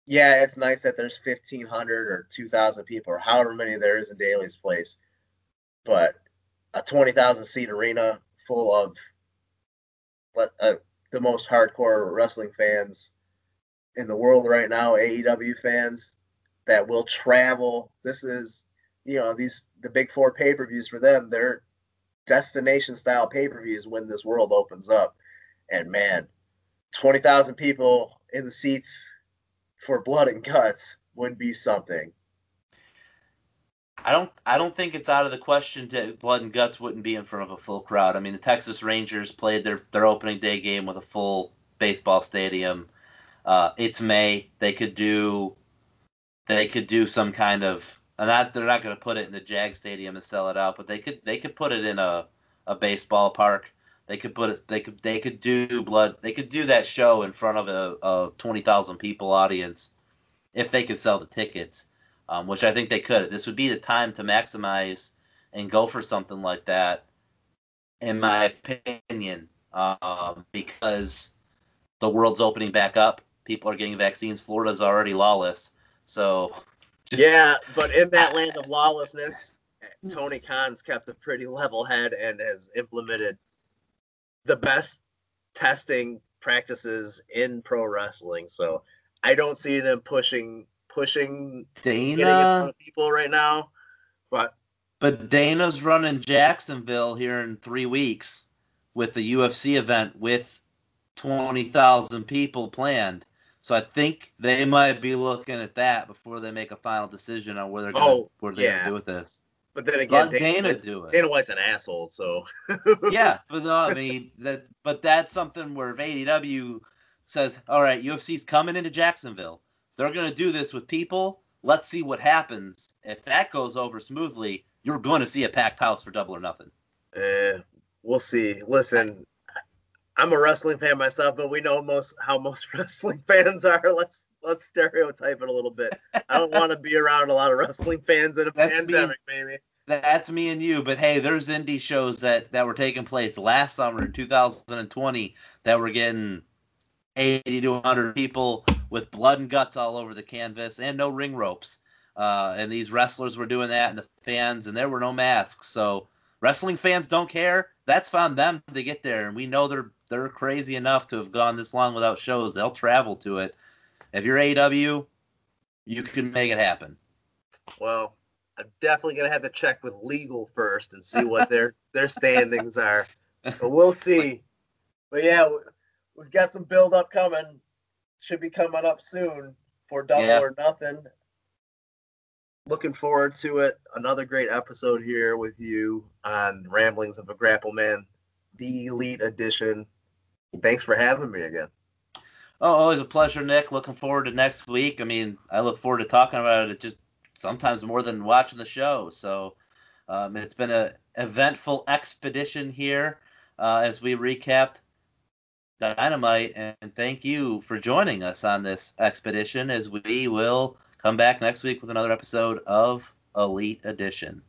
[SPEAKER 2] yeah it's nice that there's 1500 or 2000 people or however many there is in Daily's place but a 20000 seat arena full of uh, the most hardcore wrestling fans in the world right now, AEW fans that will travel. This is, you know, these the big four pay per views for them. They're destination style pay per views when this world opens up. And man, twenty thousand people in the seats for blood and guts would be something.
[SPEAKER 1] I don't I don't think it's out of the question that Blood and Guts wouldn't be in front of a full crowd. I mean, the Texas Rangers played their their opening day game with a full baseball stadium. Uh, it's May. They could do they could do some kind of and not they're not going to put it in the Jag Stadium and sell it out, but they could they could put it in a a baseball park. They could put it they could they could do blood they could do that show in front of a, a twenty thousand people audience if they could sell the tickets um, which I think they could. This would be the time to maximize and go for something like that, in my opinion, um, because the world's opening back up. People are getting vaccines. Florida's already lawless, so *laughs*
[SPEAKER 2] yeah, but in that land of lawlessness, Tony Khan's kept a pretty level head and has implemented the best testing practices in pro wrestling. So I don't see them pushing pushing
[SPEAKER 1] Dana,
[SPEAKER 2] getting in front of people right now. But
[SPEAKER 1] but Dana's running Jacksonville here in three weeks with the UFC event with twenty thousand people planned. So I think they might be looking at that before they make a final decision on where they're gonna
[SPEAKER 2] Oh,
[SPEAKER 1] what they're
[SPEAKER 2] yeah.
[SPEAKER 1] gonna do with this.
[SPEAKER 2] but then again,
[SPEAKER 1] Let Dana
[SPEAKER 2] White's-
[SPEAKER 1] do it.
[SPEAKER 2] Dana White's an asshole, so *laughs*
[SPEAKER 1] yeah, but no, I mean that, but that's something where if AEW says, "All right, UFC's coming into Jacksonville. They're gonna do this with people. Let's see what happens. If that goes over smoothly, you're gonna see a packed house for Double or Nothing."
[SPEAKER 2] Eh, we'll see. Listen, I'm a wrestling fan myself, but we know most how most *laughs* wrestling fans are. Let's let's stereotype it a little bit. I don't want to be around a lot of wrestling fans in a
[SPEAKER 1] That's
[SPEAKER 2] pandemic, baby.
[SPEAKER 1] That's me and you, but hey, there's indie shows that that were taking place last summer in 2020 that were getting 80 to 100 people with blood and guts all over the canvas and no ring ropes. Uh, and these wrestlers were doing that, and the fans, and there were no masks. So wrestling fans don't care. That's on them to get there, and we know they're they're crazy enough to have gone this long without shows. They'll travel to it. If you're AW, you can make it happen.
[SPEAKER 2] Well, I'm definitely gonna have to check with legal first and see what their *laughs* their standings are. But we'll see. But yeah, we- we've got some build up coming. Should be coming up soon for Double
[SPEAKER 1] Yeah.
[SPEAKER 2] or Nothing. Looking forward to it. Another great episode here with you on Ramblings of a Grapple Man, the Elite Edition. Thanks for having me again.
[SPEAKER 1] Oh, always a pleasure, Nick. Looking forward to next week. I mean, I look forward to talking about it just sometimes more than watching the show. So um, it's been a eventful expedition here uh, as we recap Dynamite, and thank you for joining us on this expedition as we will come back next week with another episode of Elite Edition.